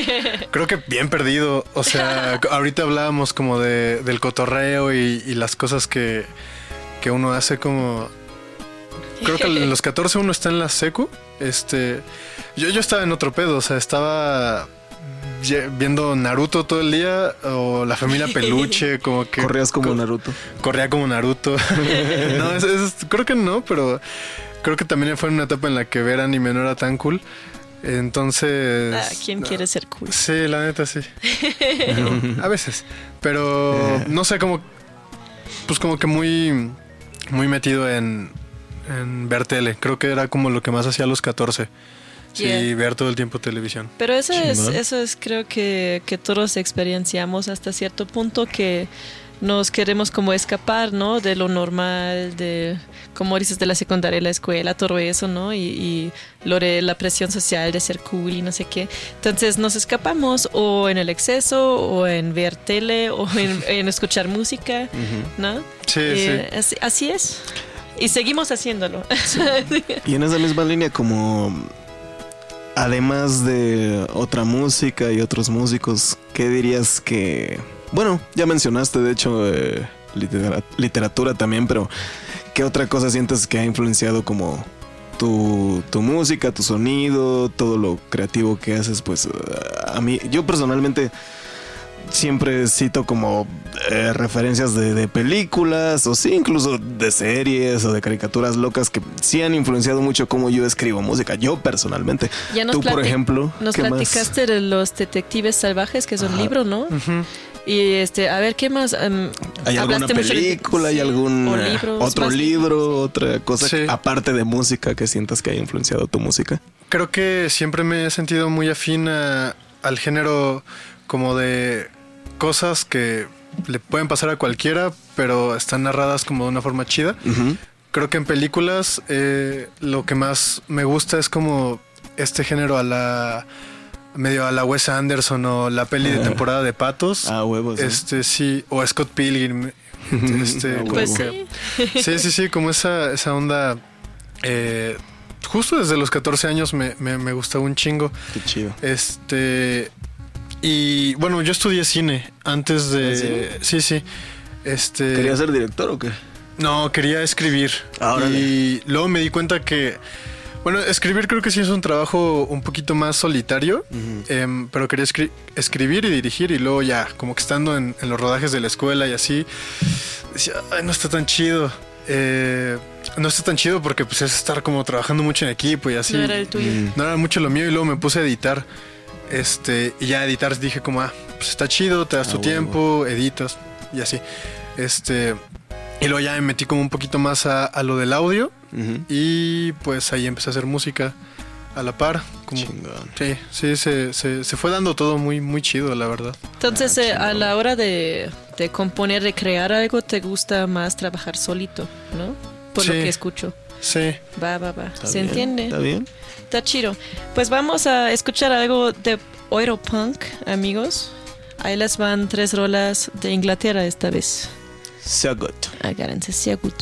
Creo que bien perdido. O sea, ahorita hablábamos como de, del cotorreo y, y las cosas que, que uno hace como creo que en los 14 uno está en la secu. Este, yo, yo estaba en otro pedo, o sea, estaba viendo Naruto todo el día o la familia Peluche, como que Corrías como co- Naruto. corría como Naruto. no, es- es- creo que no, pero creo que también fue una etapa en la que ver anime no era tan cool. Entonces, Ah, ¿Quién quiere ser cool? sí, la neta sí. A veces. Pero no sé, como. Pues como que muy. Muy metido en. En ver tele. Creo que era como lo que más hacía a los 14. Sí, Yeah. ver todo el tiempo televisión. Pero eso es, eso es creo que, que todos experienciamos hasta cierto punto que nos queremos como escapar, ¿no? De lo normal, de, como dices, de la secundaria, la escuela, todo eso, ¿no? Y, y lo de la presión social de ser cool y no sé qué. Entonces nos escapamos o en el exceso, o en ver tele, o en, en escuchar música, ¿no? Sí, Eh, sí. así, así es. Y seguimos haciéndolo. Y en esa misma línea, como además de otra música y otros músicos, ¿qué dirías que... Bueno, ya mencionaste de hecho eh, litera- literatura también, pero ¿qué otra cosa sientes que ha influenciado como tu, tu música, tu sonido, todo lo creativo que haces? Pues eh, a mí, yo personalmente siempre cito como eh, referencias de, de películas o sí, incluso de series o de caricaturas locas que sí han influenciado mucho cómo yo escribo música, yo personalmente. Ya nos Tú, por ejemplo, Nos ¿qué más? platicaste de los detectives salvajes, que es un Ajá. libro, ¿no? Y este, a ver, ¿qué más? Em, ¿Hay alguna mucho de- película? ¿Hay algún o eh, libros, otro más- libro, otra cosa Sí. aparte de música que sientas que haya influenciado tu música? Creo que siempre me he sentido muy afín a- al género como de cosas que le pueden pasar a cualquiera, pero están narradas como de una forma chida. Creo que en películas eh, lo que más me gusta es como este género a la medio a la Wes Anderson o la peli de temporada de patos. Ah, huevos. ¿eh? Este sí, o a Scott Pilgrim. Este, Ah, como Pues que- sí. sí, sí, sí, como esa, esa onda. eh, justo desde los 14 años me, me, me gustaba un chingo. Qué chido. Este. Y bueno, yo estudié cine antes de. ¿Ah, sí, sí. Este. ¿Querías ser director o qué? No, quería escribir. Ah, y luego me di cuenta que. Bueno, escribir creo que sí es un trabajo un poquito más solitario, em, pero quería escri- escribir y dirigir y luego ya, como que estando en, en los rodajes de la escuela y así, decía, "Ay, no está tan chido. Eh, no está tan chido porque pues es estar como trabajando mucho en equipo y así. No era el tuyo. No era mucho lo mío y luego me puse a editar. Este, y ya a editar dije como, ah, pues está chido, te das Ah, tu tiempo, editas y así. Este, y luego ya me metí como un poquito más a, a lo del audio y pues ahí empecé a hacer música a la par. Como, Chingón. sí, sí, se, se, se fue dando todo muy, muy chido, la verdad. Entonces, Ah, eh, a la hora de, de componer, de crear algo, te gusta más trabajar solito, ¿no? Por lo que escucho. Sí, Va, va, va. ¿Está ¿Se bien? entiende? ¿Está bien? Está chido. Pues vamos a escuchar algo de Europunk, amigos. Ahí les van tres rolas de Inglaterra esta vez. So good. Agárrense, sea good.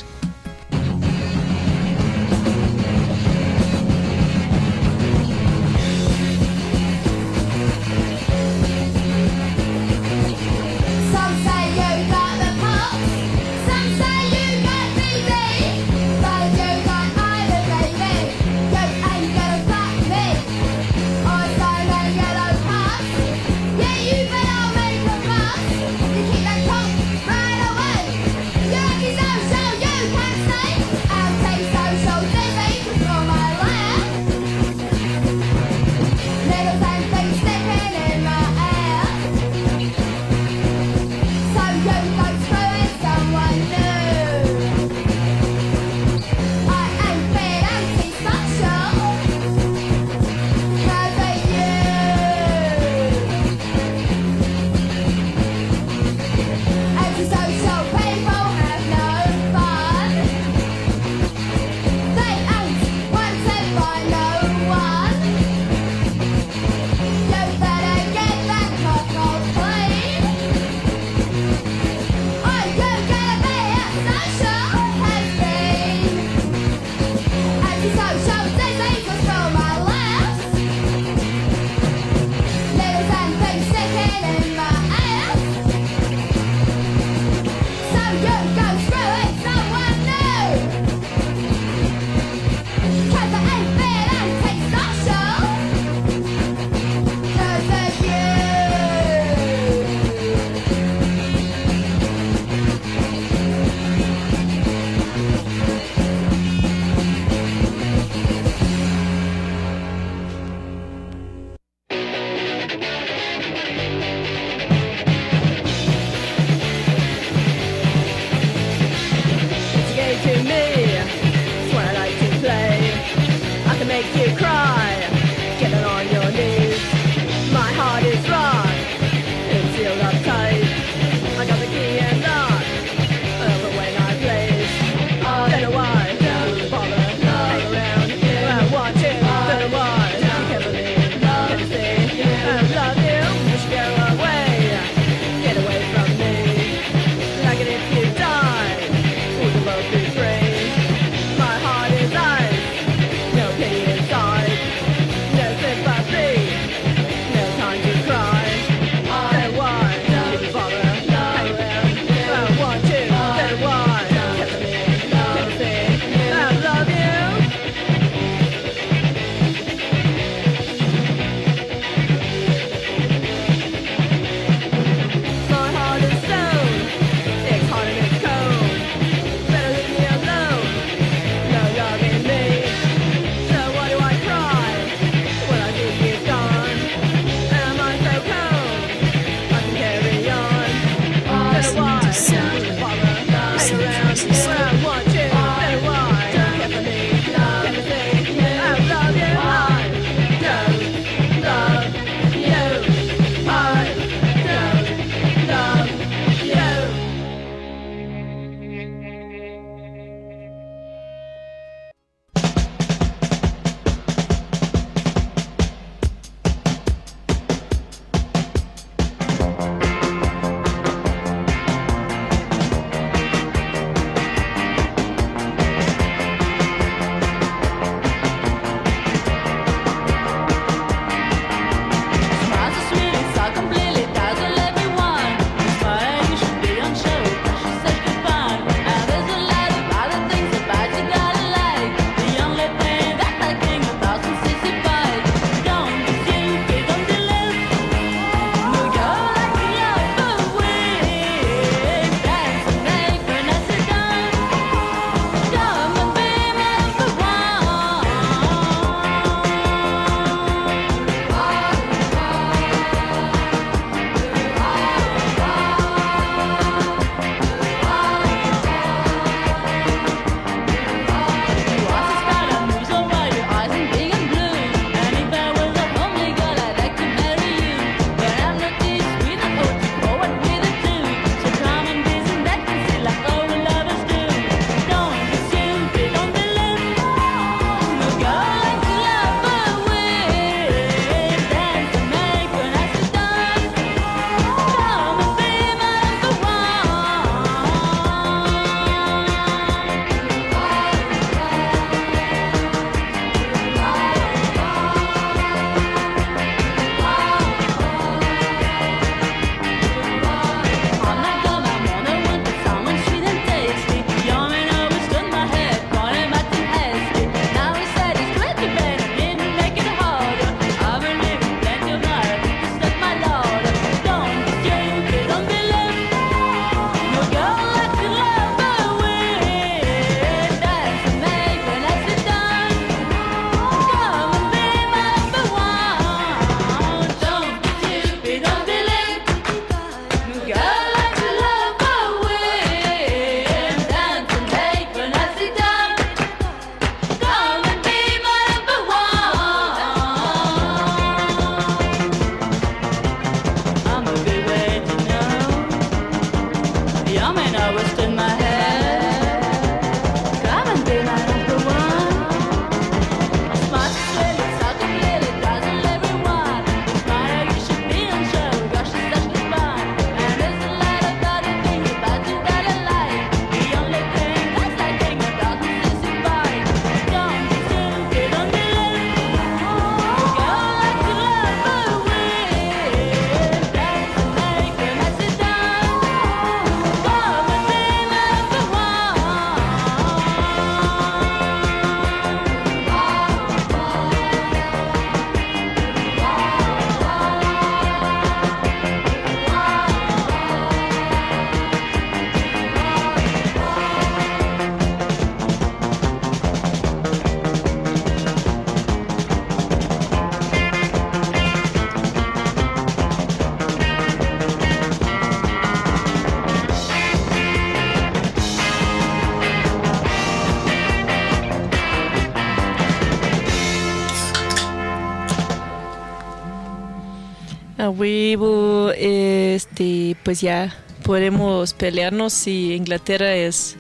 Este, pues ya podemos pelearnos si Inglaterra es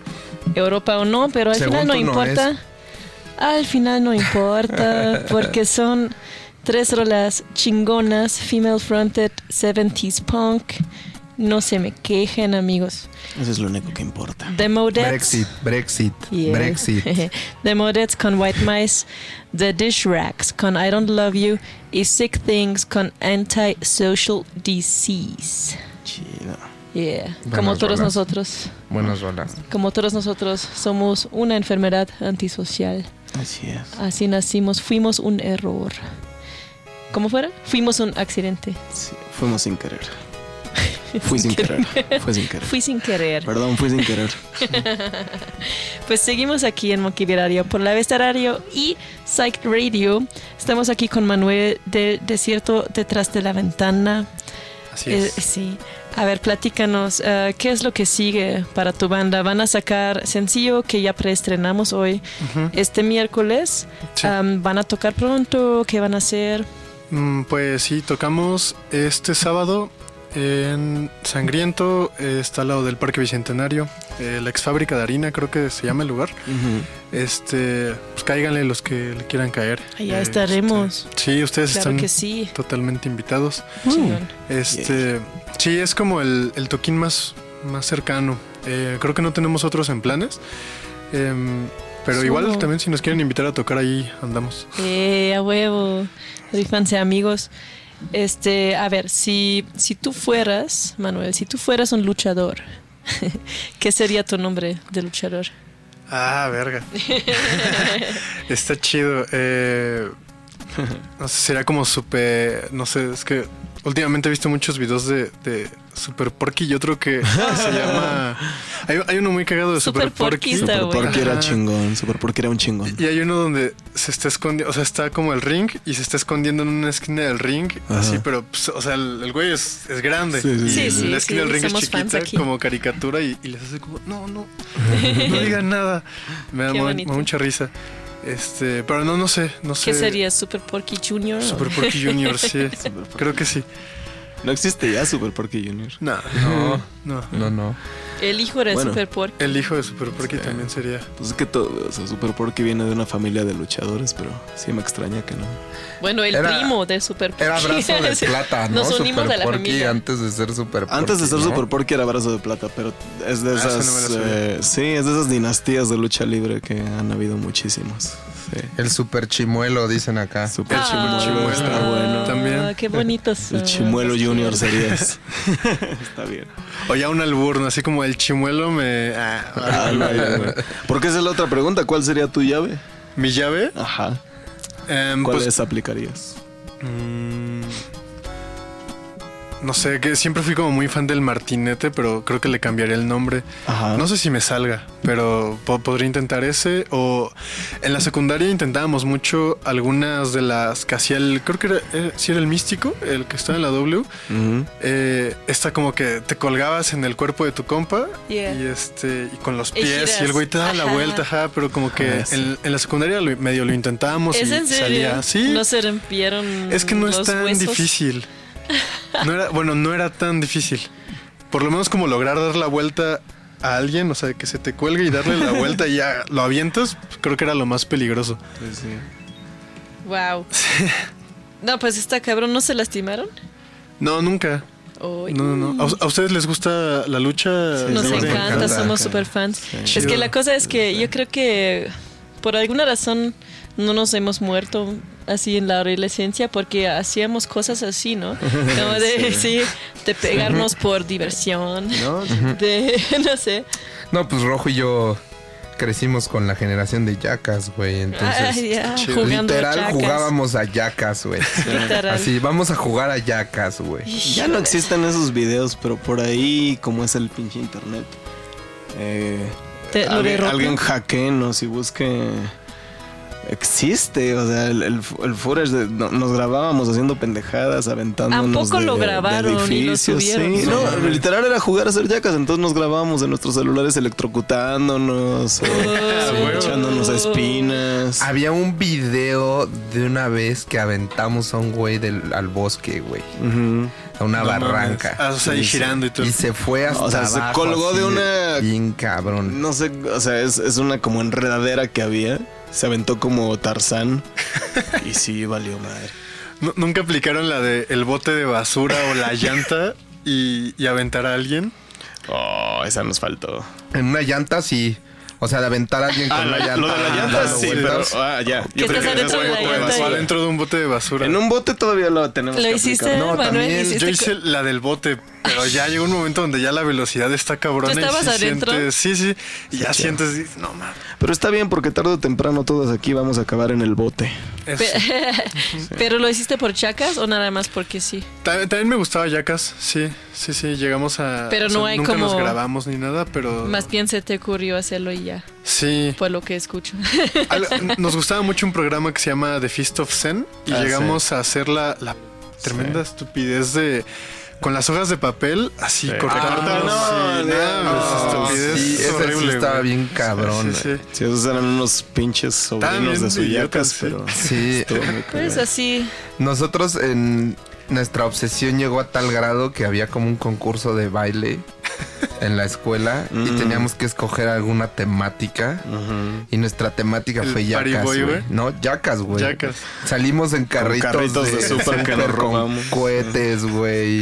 Europa o no, pero al Según final no importa. es. Al final no importa, porque son tres rolas chingonas, female fronted, 70s punk. No se me quejen, amigos. Eso es lo único que importa. The Modettes. Brexit, Brexit, Yeah. Brexit. The Modettes con White Mice, The Dish Racks con I Don't Love You y Sick Things con Anti-Social Disease. Chido. Yeah, Buenas como todos rolas. nosotros, Buenas rolas. como todos nosotros somos una enfermedad antisocial. Así es. Así nacimos, fuimos un error. ¿Cómo fuera? Fuimos un accidente. Sí, fuimos sin querer. Fui sin querer. Fue sin querer. Fui sin querer. Perdón, fui sin querer. Pues seguimos aquí en Radio por la Vesta Radio y Psych Radio. Estamos aquí con Manuel del Desierto detrás de la ventana. Así Eh, es. sí. A ver, platícanos, eh, ¿qué es lo que sigue para tu banda? Van a sacar sencillo que ya preestrenamos hoy, este miércoles. Sí. ¿Van a tocar pronto? ¿Qué van a hacer? Mm, Pues sí, tocamos este sábado en Sangriento, eh, está al lado del Parque Bicentenario, eh, la ex fábrica de harina, creo que se llama el lugar. Este, pues cáiganle los que le quieran caer. Allá Eh, estaremos. este, sí, ustedes Claro están que sí. totalmente invitados. Chingón. Este, sí, es como el, el toquín más, más cercano. Eh, creo que no tenemos otros en planes. Em, pero Sumo. igual también si nos quieren invitar a tocar ahí, andamos. Eh, a huevo. Rífanse, amigos. Este, a ver, si, si tú fueras, Manuel, si tú fueras un luchador, ¿qué sería tu nombre de luchador? Ah, verga. Está chido. Eh, no sé, sería como super. No sé, es que últimamente he visto muchos videos de, de Super Porky y otro que se llama. Hay, hay uno muy cagado de Super, Super Porky Super. Porky era chingón. Super Porky era un chingón. Y hay uno donde se está escondiendo, o sea, está como el ring y se está escondiendo en una esquina del ring, Ajá. así, pero, pues, o sea, el, el güey es, es grande. Sí, sí, y sí. Sí, la sí, esquina del ring es chiquita, como caricatura, y, y les hace como, no, no, no digan nada. Me da mu- bonito. mucha risa. Este, pero no, no sé, no sé. ¿Qué sería Super Porky Jr.? Super Porky Junior, sí. Creo que sí. No existe ya Super Porky Jr. No, No, no. no, no. El hijo de Bueno. Super Porky. El hijo de Super Porky Sí. también sería. Pues es que todo, o sea, Super Porky viene de una familia de luchadores, pero sí me extraña que no. Bueno, el Era- primo de Super Porky. Era brazo de plata, ¿no? Nos unimos Super de la Porky familia. antes de ser Super Porky. Antes de ser ¿no? Super Porky era brazo de plata, pero es de Ah, esa esas. no sabía. eh, sí, es de esas dinastías de lucha libre que han habido muchísimos. Sí. El Super Chimuelo, dicen acá. Super Ah, chimuelo, Chimuelo. está bueno. También. Qué bonitos. El son. chimuelo Junior serías. está bien. O ya un alburno, así como el chimuelo me. ah, Ah, no. Porque esa es la otra pregunta. ¿Cuál sería tu llave? Mi llave. Ajá. em, ¿Cuáles pues, aplicarías? Mm, no sé, que siempre fui como muy fan del martinete, pero creo que le cambiaría el nombre. Ajá. No sé si me salga, pero po- podría intentar ese. O en la secundaria intentábamos mucho algunas de las que hacía el. Creo que era, eh, sí era el místico, el que estaba en la W. Eh, esta como que te colgabas en el cuerpo de tu compa Yeah. y este y con los pies y el güey te daba la vuelta, ajá, pero como que Ah, sí. en, en la secundaria lo- medio lo intentábamos ¿Es y en serio? salía. Sí, No se rompieron es que no es tan huesos? difícil. No era, bueno, no era tan difícil. Por lo menos como lograr dar la vuelta a alguien, o sea, que se te cuelgue y darle la vuelta y ya lo avientas, creo que era lo más peligroso. Pues sí. Wow. No, pues está cabrón. ¿No se lastimaron? No, nunca. No, no, no. ¿A, a ustedes les gusta la lucha? Nos Sí, encanta, encanta. somos super fans. Es Chido. que la cosa es que yo creo que por alguna razón no nos hemos muerto así en la adolescencia porque hacíamos cosas así, ¿no? Como de, sí, de pegarnos por diversión, ¿No? de, no sé. No, pues Rojo y yo crecimos con la generación de yacas, güey. Entonces, literal jugábamos a yacas, güey. Así, vamos a jugar a yacas, güey. Ya no existen esos videos, pero por ahí, como es el pinche internet, eh, Te- lo de alguien, alguien hackeenos y busque existe. O sea, el, el, el footage de- no- nos grabábamos haciendo pendejadas, aventándonos. ¿A poco de- lo de grabaron y lo subieron? Sí, no, literal era jugar a hacer yacas. Entonces nos grabábamos en nuestros celulares electrocutándonos, o Oh. echándonos a espinas. Había un video de una vez que aventamos a un güey del, al bosque, güey. A una No barranca. mames. Ah, o sea, ahí girando y todo. Y se fue hasta O sea, se abajo, colgó de una- Bien cabrón. No sé, o sea, es, es una como enredadera que había. Se aventó como Tarzán. y sí, valió madre. Nu- ¿Nunca aplicaron la de el bote de basura o la llanta y, y aventar a alguien? Oh, esa nos faltó. En una llanta sí. O sea, de aventar a alguien con Ah, la la- llanta. lo de la llanta dando sí, pero. Ah, ya. Que estás pensé adentro ese de la fue llanta basura. O adentro de un bote de basura. En un bote todavía lo tenemos. ¿Lo que hiciste. No, Manuel? también. ¿Hiciste Yo hice la del bote, pero ya llegó un momento donde ya la velocidad está cabrona. ¿Tú y estabas sí adentro? sientes- sí, sí. Y ya sientes, no mames. Pero está bien porque tarde o temprano todos aquí vamos a acabar en el bote. eso. Pe- ¿Pero lo hiciste por chacas o nada más porque sí? También, también me gustaba Jackas, sí, sí, sí, llegamos a... Pero no hay nunca como- nos grabamos ni nada, pero... Más bien se te ocurrió hacerlo y ya, Sí. por lo que escucho. Al- nos gustaba mucho un programa que se llama The Feast of Zen y Ah, llegamos a hacer la, la tremenda estupidez de... Con las hojas de papel, así cortando. Ah, no, sí, no, no, sí, sí estaba güey. bien cabrón. Sí, sí, sí. Sí, esos eran unos pinches sobrinos bien de suyacas, sí. pero. Sí. muy Pues cagado. así, Nosotros en nuestra obsesión llegó a tal grado que había como un concurso de baile en la escuela y Mm. teníamos que escoger alguna temática y nuestra temática ¿El fue Yacas? No, Yacas, güey. Salimos en carritos, carritos de que nos con robamos.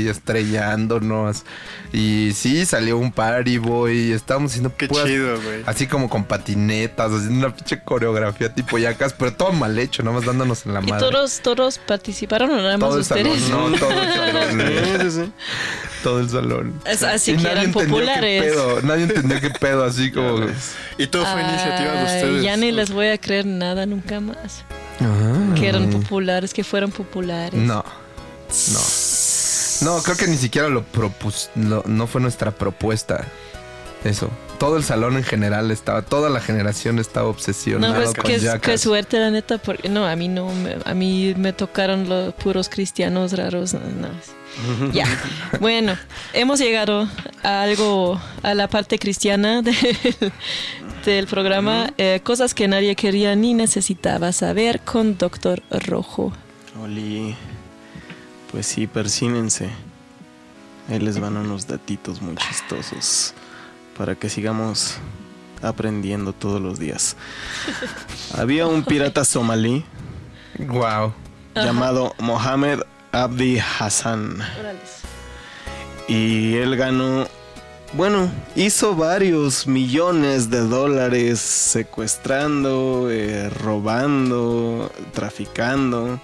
Estrellándonos. Y sí, salió un Party Boy, estábamos haciendo Qué puras- chido, güey. Así como con patinetas, haciendo una pinche coreografía tipo Yacas, pero todo mal hecho, nada más dándonos en la ¿y madre. todos, todos participaron o nada más Todo ustedes? salón, no, todo el salón. Sí, sí, sí. todo el salón. Es así Y que nadie eran entendió populares. Qué pedo, nadie entendió qué pedo, así como. Y todo fue iniciativa de ustedes. Ya ni les voy a creer nada nunca más. Ah. Que eran populares, que fueron populares. No, no. No, creo que ni siquiera lo propus, lo- no fue nuestra propuesta. Eso. Todo el salón en general estaba, toda la generación estaba No, obsesionada pues con qué, Jackass. qué suerte, la neta, porque no, a mí no, me- a mí me tocaron los puros cristianos raros. no, no. Ya, bueno, hemos llegado a algo, a la parte cristiana del, del programa, eh, cosas que nadie quería ni necesitaba saber con Doctor Rojo. Oli. Pues sí, persínense. Ahí les van unos datitos muy chistosos. Para que sigamos aprendiendo todos los días. Había un pirata somalí Wow. llamado Mohamed Abdi Hassan. Y él ganó, bueno, hizo varios millones de dólares secuestrando, eh, robando, traficando.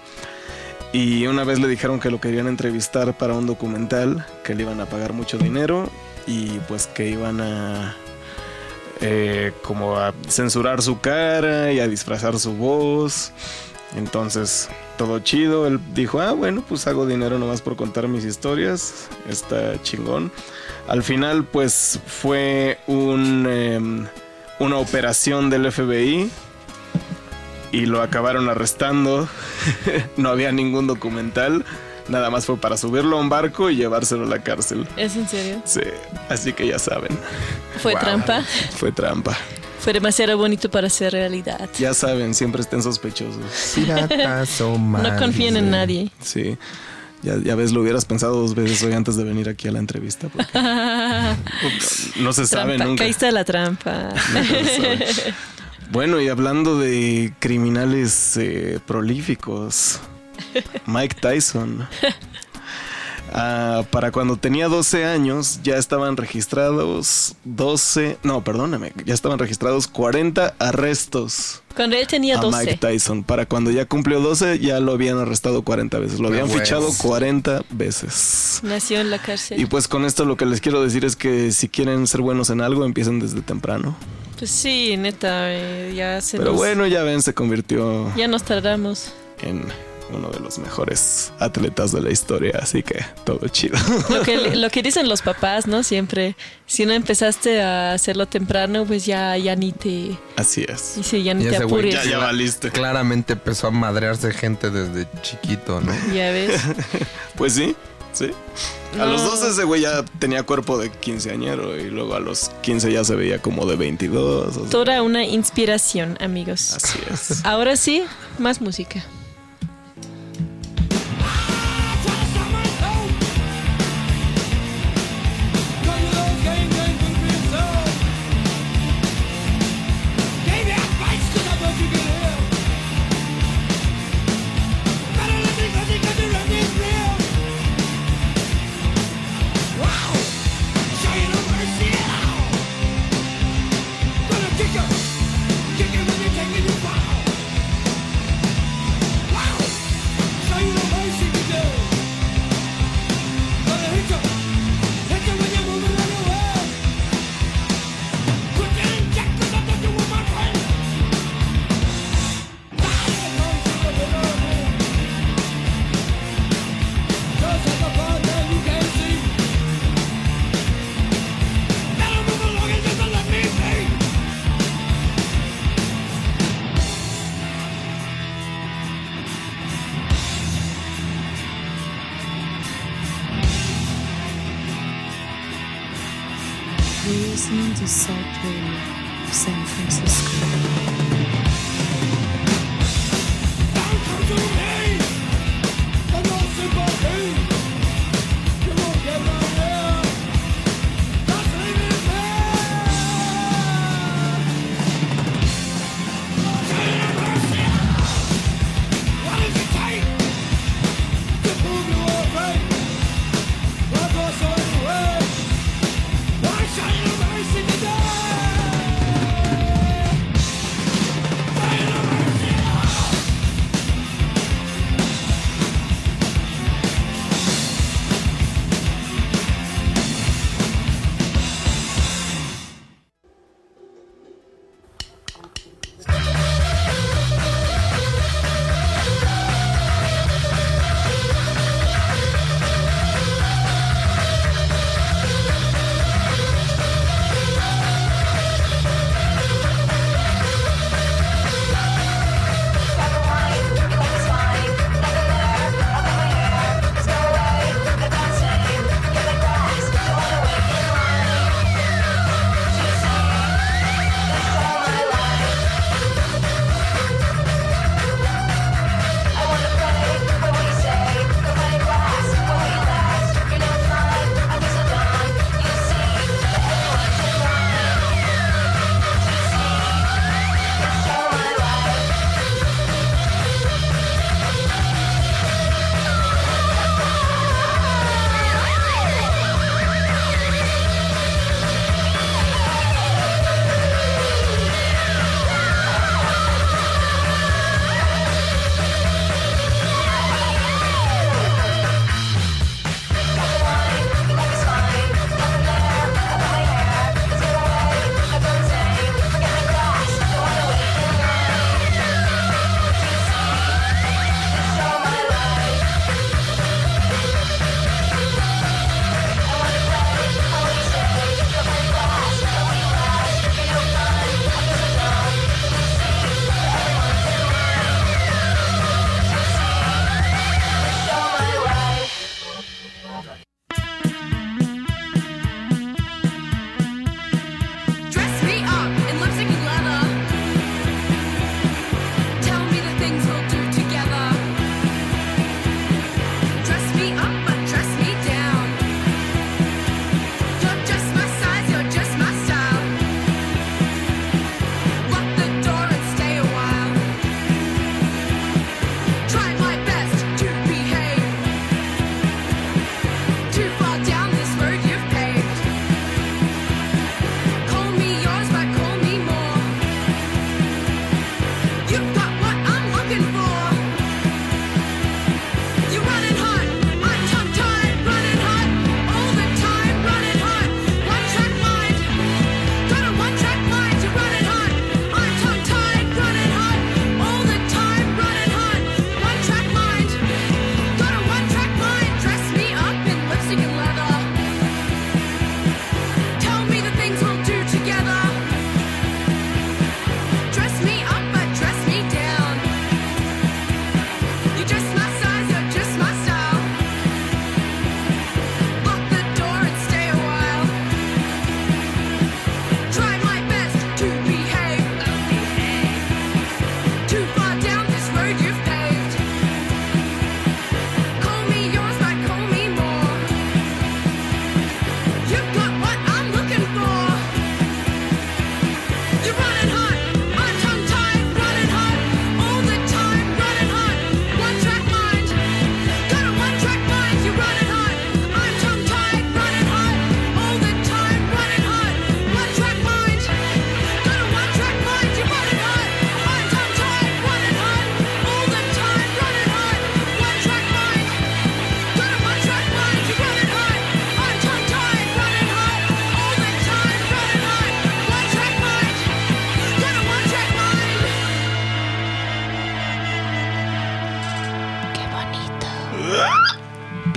Y una vez le dijeron que lo querían entrevistar para un documental, que le iban a pagar mucho dinero y pues que iban a eh, como a censurar su cara y a disfrazar su voz. Entonces, todo chido. Él dijo, ah, bueno, pues hago dinero nomás por contar mis historias. Está chingón. Al final, pues fue un, em, una operación del FBI y lo acabaron arrestando. no había ningún documental. Nada más fue para subirlo a un barco y llevárselo a la cárcel. ¿Es en serio? Sí, así que ya saben, ¿Fue trampa? fue trampa. Fue demasiado bonito para ser realidad. Ya saben, siempre estén sospechosos. No confíen en nadie. Sí. Ya, ya ves, lo hubieras pensado dos veces hoy antes de venir aquí a la entrevista. porque no se sabe Trampa. nunca. Caíste a la trampa. Bueno, y hablando de criminales eh, prolíficos, Mike Tyson. Ah, para cuando tenía 12 años ya estaban registrados 12, no, perdóname, ya estaban registrados 40 arrestos Cuando él tenía a 12. Mike Tyson. Para cuando ya cumplió 12 ya lo habían arrestado 40 veces, lo habían fichado 40 veces. Nació en la cárcel. Y pues con esto lo que les quiero decir es que si quieren ser buenos en algo, empiecen desde temprano. Pues sí, neta, eh, ya se Pero nos- bueno, ya ven, se convirtió Ya nos tardamos. en uno de los mejores atletas de la historia, así que todo chido. Lo que, lo que dicen los papás, ¿no? Siempre, si no empezaste a hacerlo temprano, pues ya, ya ni te... Así es. Y sí, ya ni Y te ese güey apures. Ya, ya valiste. Claramente empezó a madrearse gente desde chiquito, ¿no? Ya ves. Pues sí, sí. A los No. 12 ese güey ya tenía cuerpo de quinceañero y luego a los 15 ya se veía como de 22. o sea, Toda una inspiración, amigos. así es. Ahora sí, más música.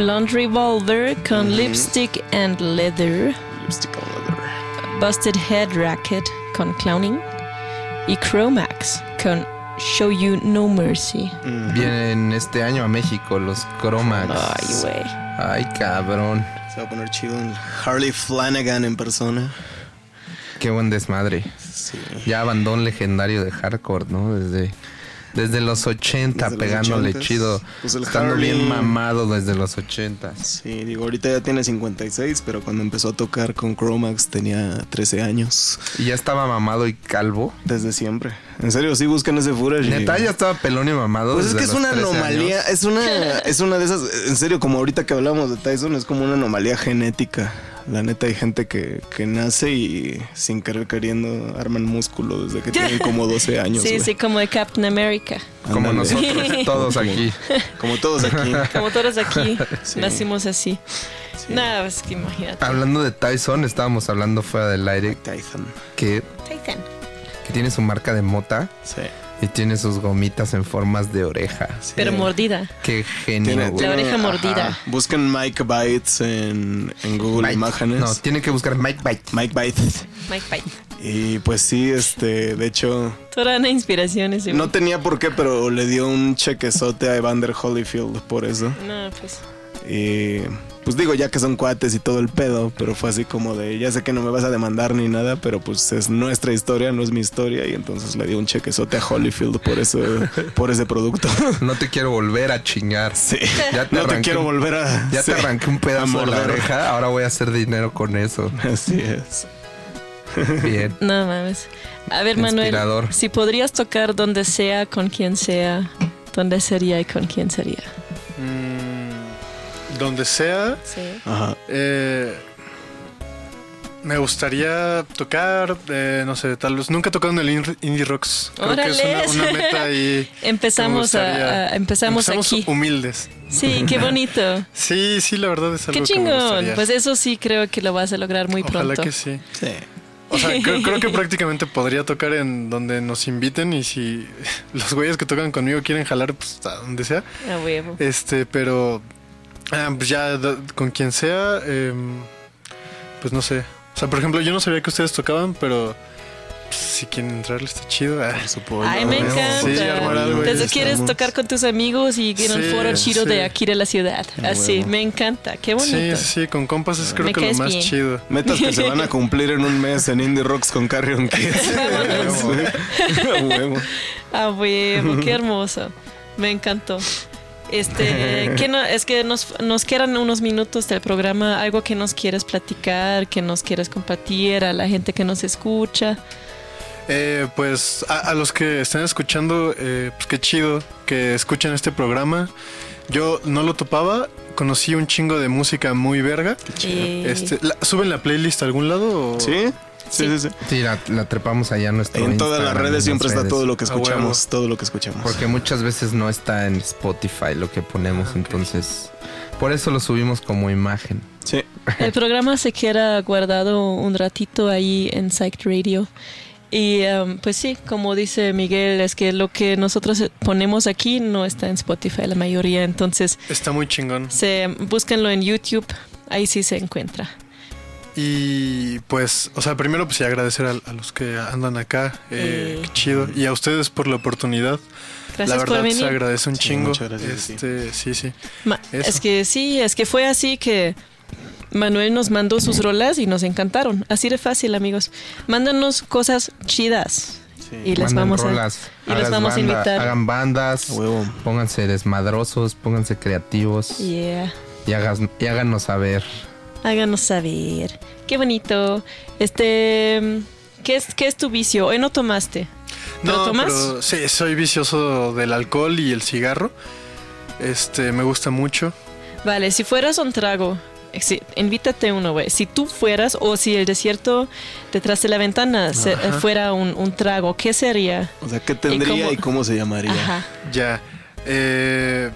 Blonde Revolver con Lipstick and Leather. Lipstick and Leather. Busted Head Racket con Clowning. Y Chromax con Show You No Mercy. Vienen este año a México los Cromax. Ay, güey. Ay, cabrón. Se va a poner chido un Harley Flanagan en persona. Qué buen desmadre. Sí. Ya bandón legendario de hardcore, ¿no? Desde, desde los 80 Desde los pegándole 80s. chido. Pues el estando Harley- bien mamado desde los 80. Sí, digo, ahorita ya tiene 56, pero cuando empezó a tocar con Chromax tenía 13 años. Y ya estaba mamado y calvo. Desde siempre. En serio, sí buscan ese footage. Neta, ya estaba pelón y mamado. Pues es desde que es los una 13 anomalía, años. es una, es una de esas, en serio, como ahorita que hablamos de Tyson, es como una anomalía genética. La neta hay gente que, que nace y sin querer queriendo arman músculo desde que tienen como 12 años. Sí, sí, como de Captain America. Como Ándale. nosotros, todos aquí. Como todos aquí. Como todos aquí Sí. nacimos así. Nada, es que imagínate. Hablando de Tyson, estábamos hablando fuera del aire Tyson. que, Titan. que tiene su marca de mota Sí. Y tiene sus gomitas en formas de oreja. Pero mordida. Qué genio, Tiene- güey. La oreja ajá. mordida. Buscan Mike Bites en, en Google Mike. Imágenes. No, tiene que buscar Mike Bite. Mike Bites. Mike Bite. Y pues sí, este, de hecho, Toda una inspiración ese no tenía por qué, pero le dio un chequezote a Evander Holyfield por eso. No, pues. Y pues digo, ya que son cuates y todo el pedo, pero fue así como de, ya sé que no me vas a demandar ni nada, pero pues es nuestra historia, no es mi historia. Y entonces le dio un chequezote a Holyfield por eso, por ese producto. No te quiero volver a chingar. Sí. Ya te no te arranqué quiero un- volver a... Ya sí, te arranqué un pedazo de la oreja, ahora voy a hacer dinero con eso. Así es. Bien. No mames. A ver, Manuel, Inspirador. si podrías tocar donde sea, con quien sea, ¿dónde sería y con quién sería? Mm, donde sea, Sí. Ajá. eh, me gustaría tocar, eh, no sé, tal vez. Nunca he tocado en el Indie- Rocks. Creo que es una, una meta ahí. Empezamos, a, a- empezamos, aquí. humildes. Sí, qué bonito. Sí, sí, la verdad es algo Qué que me chingón. Pues eso sí creo que lo vas a lograr muy Ojalá pronto. que sí. Sí. O sea, creo, creo que prácticamente podría tocar en donde nos inviten y si los güeyes que tocan conmigo quieren jalar, pues a donde sea. A huevo. Este, pero ah, pues ya da- con quien sea, em, pues no sé. O sea, por ejemplo, yo no sabía que ustedes tocaban, pero pues, si quieren entrarle está chido. Ah, Por supuesto. Ay, me Sí, encanta. armar algo ahí Entonces quieres estamos. tocar con tus amigos y en Sí, foro chido sí. de aquí de la ciudad. Así, huevo. me encanta. Qué Sí, bonito. sí, sí, con compas es creo Me que lo más bien. chido. Metas que se van a cumplir en un mes en Indie Rocks con Carrion Kids. A huevo. A huevo, qué hermoso. Me encantó. Este, ¿qué no, es que nos, nos quedan unos minutos del programa, algo que nos quieres platicar, que nos quieres compartir a la gente que nos escucha. Eh, pues a, a los que están escuchando, eh, pues qué chido que escuchen este programa. Yo no lo topaba, conocí un chingo de música muy verga. Eh, Este, la- ¿Suben la playlist a algún lado? o- ¿Sí? Sí, sí, sí. Sí, la, la trepamos allá en nuestro En todas las redes siempre está todo lo que escuchamos, todo lo que escuchamos. Porque muchas veces no está en Spotify lo que ponemos, entonces por eso lo subimos como imagen. Sí. El programa se queda guardado un ratito ahí en Psych Radio. Y um, pues sí, como dice Miguel, es que lo que nosotros ponemos aquí no está en Spotify, la mayoría. Entonces, Está muy chingón. se, búsquenlo en YouTube, ahí sí se encuentra. Y pues, o sea, primero pues sí agradecer a, a los que andan acá, eh, Eh. qué chido. Y a ustedes por la oportunidad. Gracias la verdad por se venir. agradece un Sí, chingo. muchas gracias, sí. este, sí, sí. Ma- Eso. es que sí, es que fue así que Manuel nos mandó sus rolas y nos encantaron. Así de fácil, amigos. Mándanos cosas chidas. Y les Manden vamos a rolas, y les hagas vamos a banda- invitar. Hagan bandas, A huevo. pónganse desmadrosos, pónganse creativos Yeah. y, hagas, y háganos saber. Háganos saber. Qué bonito. Este, ¿qué es, qué es tu vicio? Hoy no tomaste. ¿Pero No, tomas? pero sí, soy vicioso del alcohol y el cigarro. Este, me gusta mucho. Vale, si fueras un trago, eh, invítate uno, güey. Si tú fueras, o si el desierto detrás de la ventana se- eh, fuera un, un trago, ¿qué sería? O sea, ¿qué tendría cómo- y cómo se llamaría? Ajá. Ya. Eh,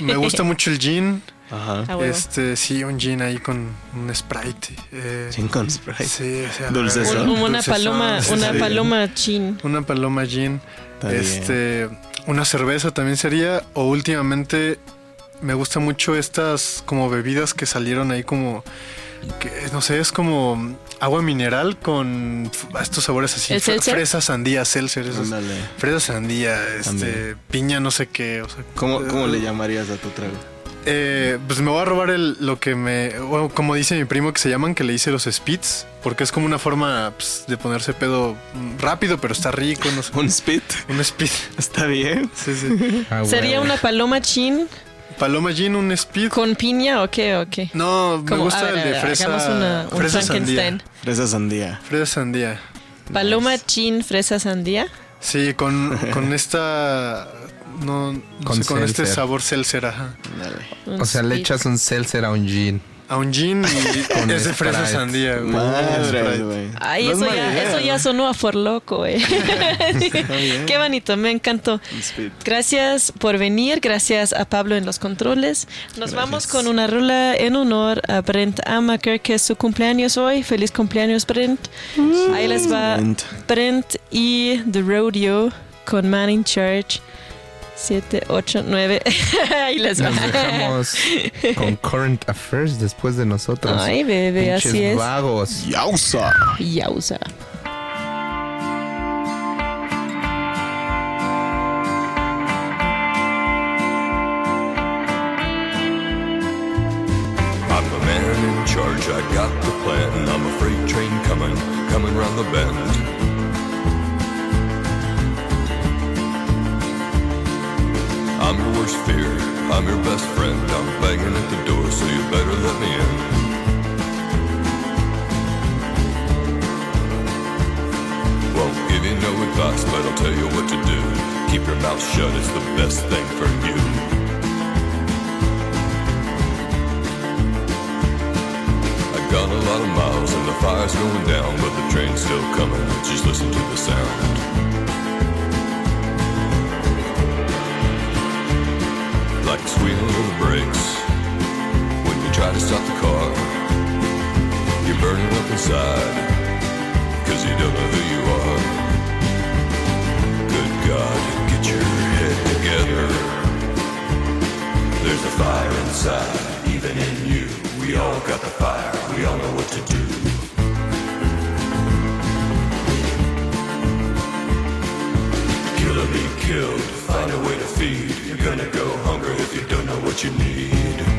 me gusta mucho el gin. Ajá. Ah. Este, sí, un gin ahí con un Sprite. eh, Gin con Sprite. Sí, o sea, Dulcezón. Un- una dulcezón, paloma, sí, una sí. paloma chin. Una paloma gin. Está bien. este, una cerveza también sería. O últimamente me gusta mucho estas como bebidas que salieron ahí como que no sé, es como agua mineral con estos sabores así, fresa, sandía, seltzer, fresa, sandía, este, También. piña, no sé qué, o sea, ¿Cómo, cómo eh, le llamarías a tu trago? Eh, pues me voy a robar el, lo que me. bueno, como dice mi primo que se llaman, que le hice los spits. Porque es como una forma pues, de ponerse pedo rápido, pero está rico. No sé. ¿Un spit? Un spit. Está bien. Sí, sí. Ah, ¿Sería una paloma chin Paloma Gin, un speed. con piña o qué? ¿O qué? No, me gusta ver, el de ver, fresa. una- un fresa Frankenstein. sandía. Fresa sandía. Fresa sandía. Paloma chin, fresa sandía. Sí, con, con esta. No, no Con sé, con este sabor seltzer, ajá. O sea, le echas un seltzer a un gin. A un gin y Con es de fresa sandía. güey. Madre, güey. Ay, No eso, ya, idea, eso ya sonó a for loco, eh. bien. Qué bonito, me encantó. Gracias por venir, gracias a Pablo en los controles. Nos vamos con una rola en honor a Brent Amaker, que es su cumpleaños hoy. Feliz cumpleaños, Brent. Ahí les va Brent. Brent y The Rodeo con Manning Church. 7, 8, 9. Ahí les va. Nos dejamos con Current Affairs después de nosotros. Ay, bebé, Pinches así es. vagos. Yausa. Yauza. I'm the man in charge, I got the plan. I'm a freight train coming, coming round the bend. I'm your worst fear, I'm your best friend. I'm banging at the door, so you better let me in. Won't give you no advice, but I'll tell you what to do. Keep your mouth shut, it's the best thing for you. I've gone a lot of miles and the fire's going down, but the train's still coming. Just listen to the sound. Like squealing of the brakes when you try to stop the car. You're burning up inside, cause you don't know who you are. Good God, get your head together. There's a fire inside, even in you. We all got the fire, we all know what to do. Killed, find a way to feed. You're gonna go hungry if you don't know what you need.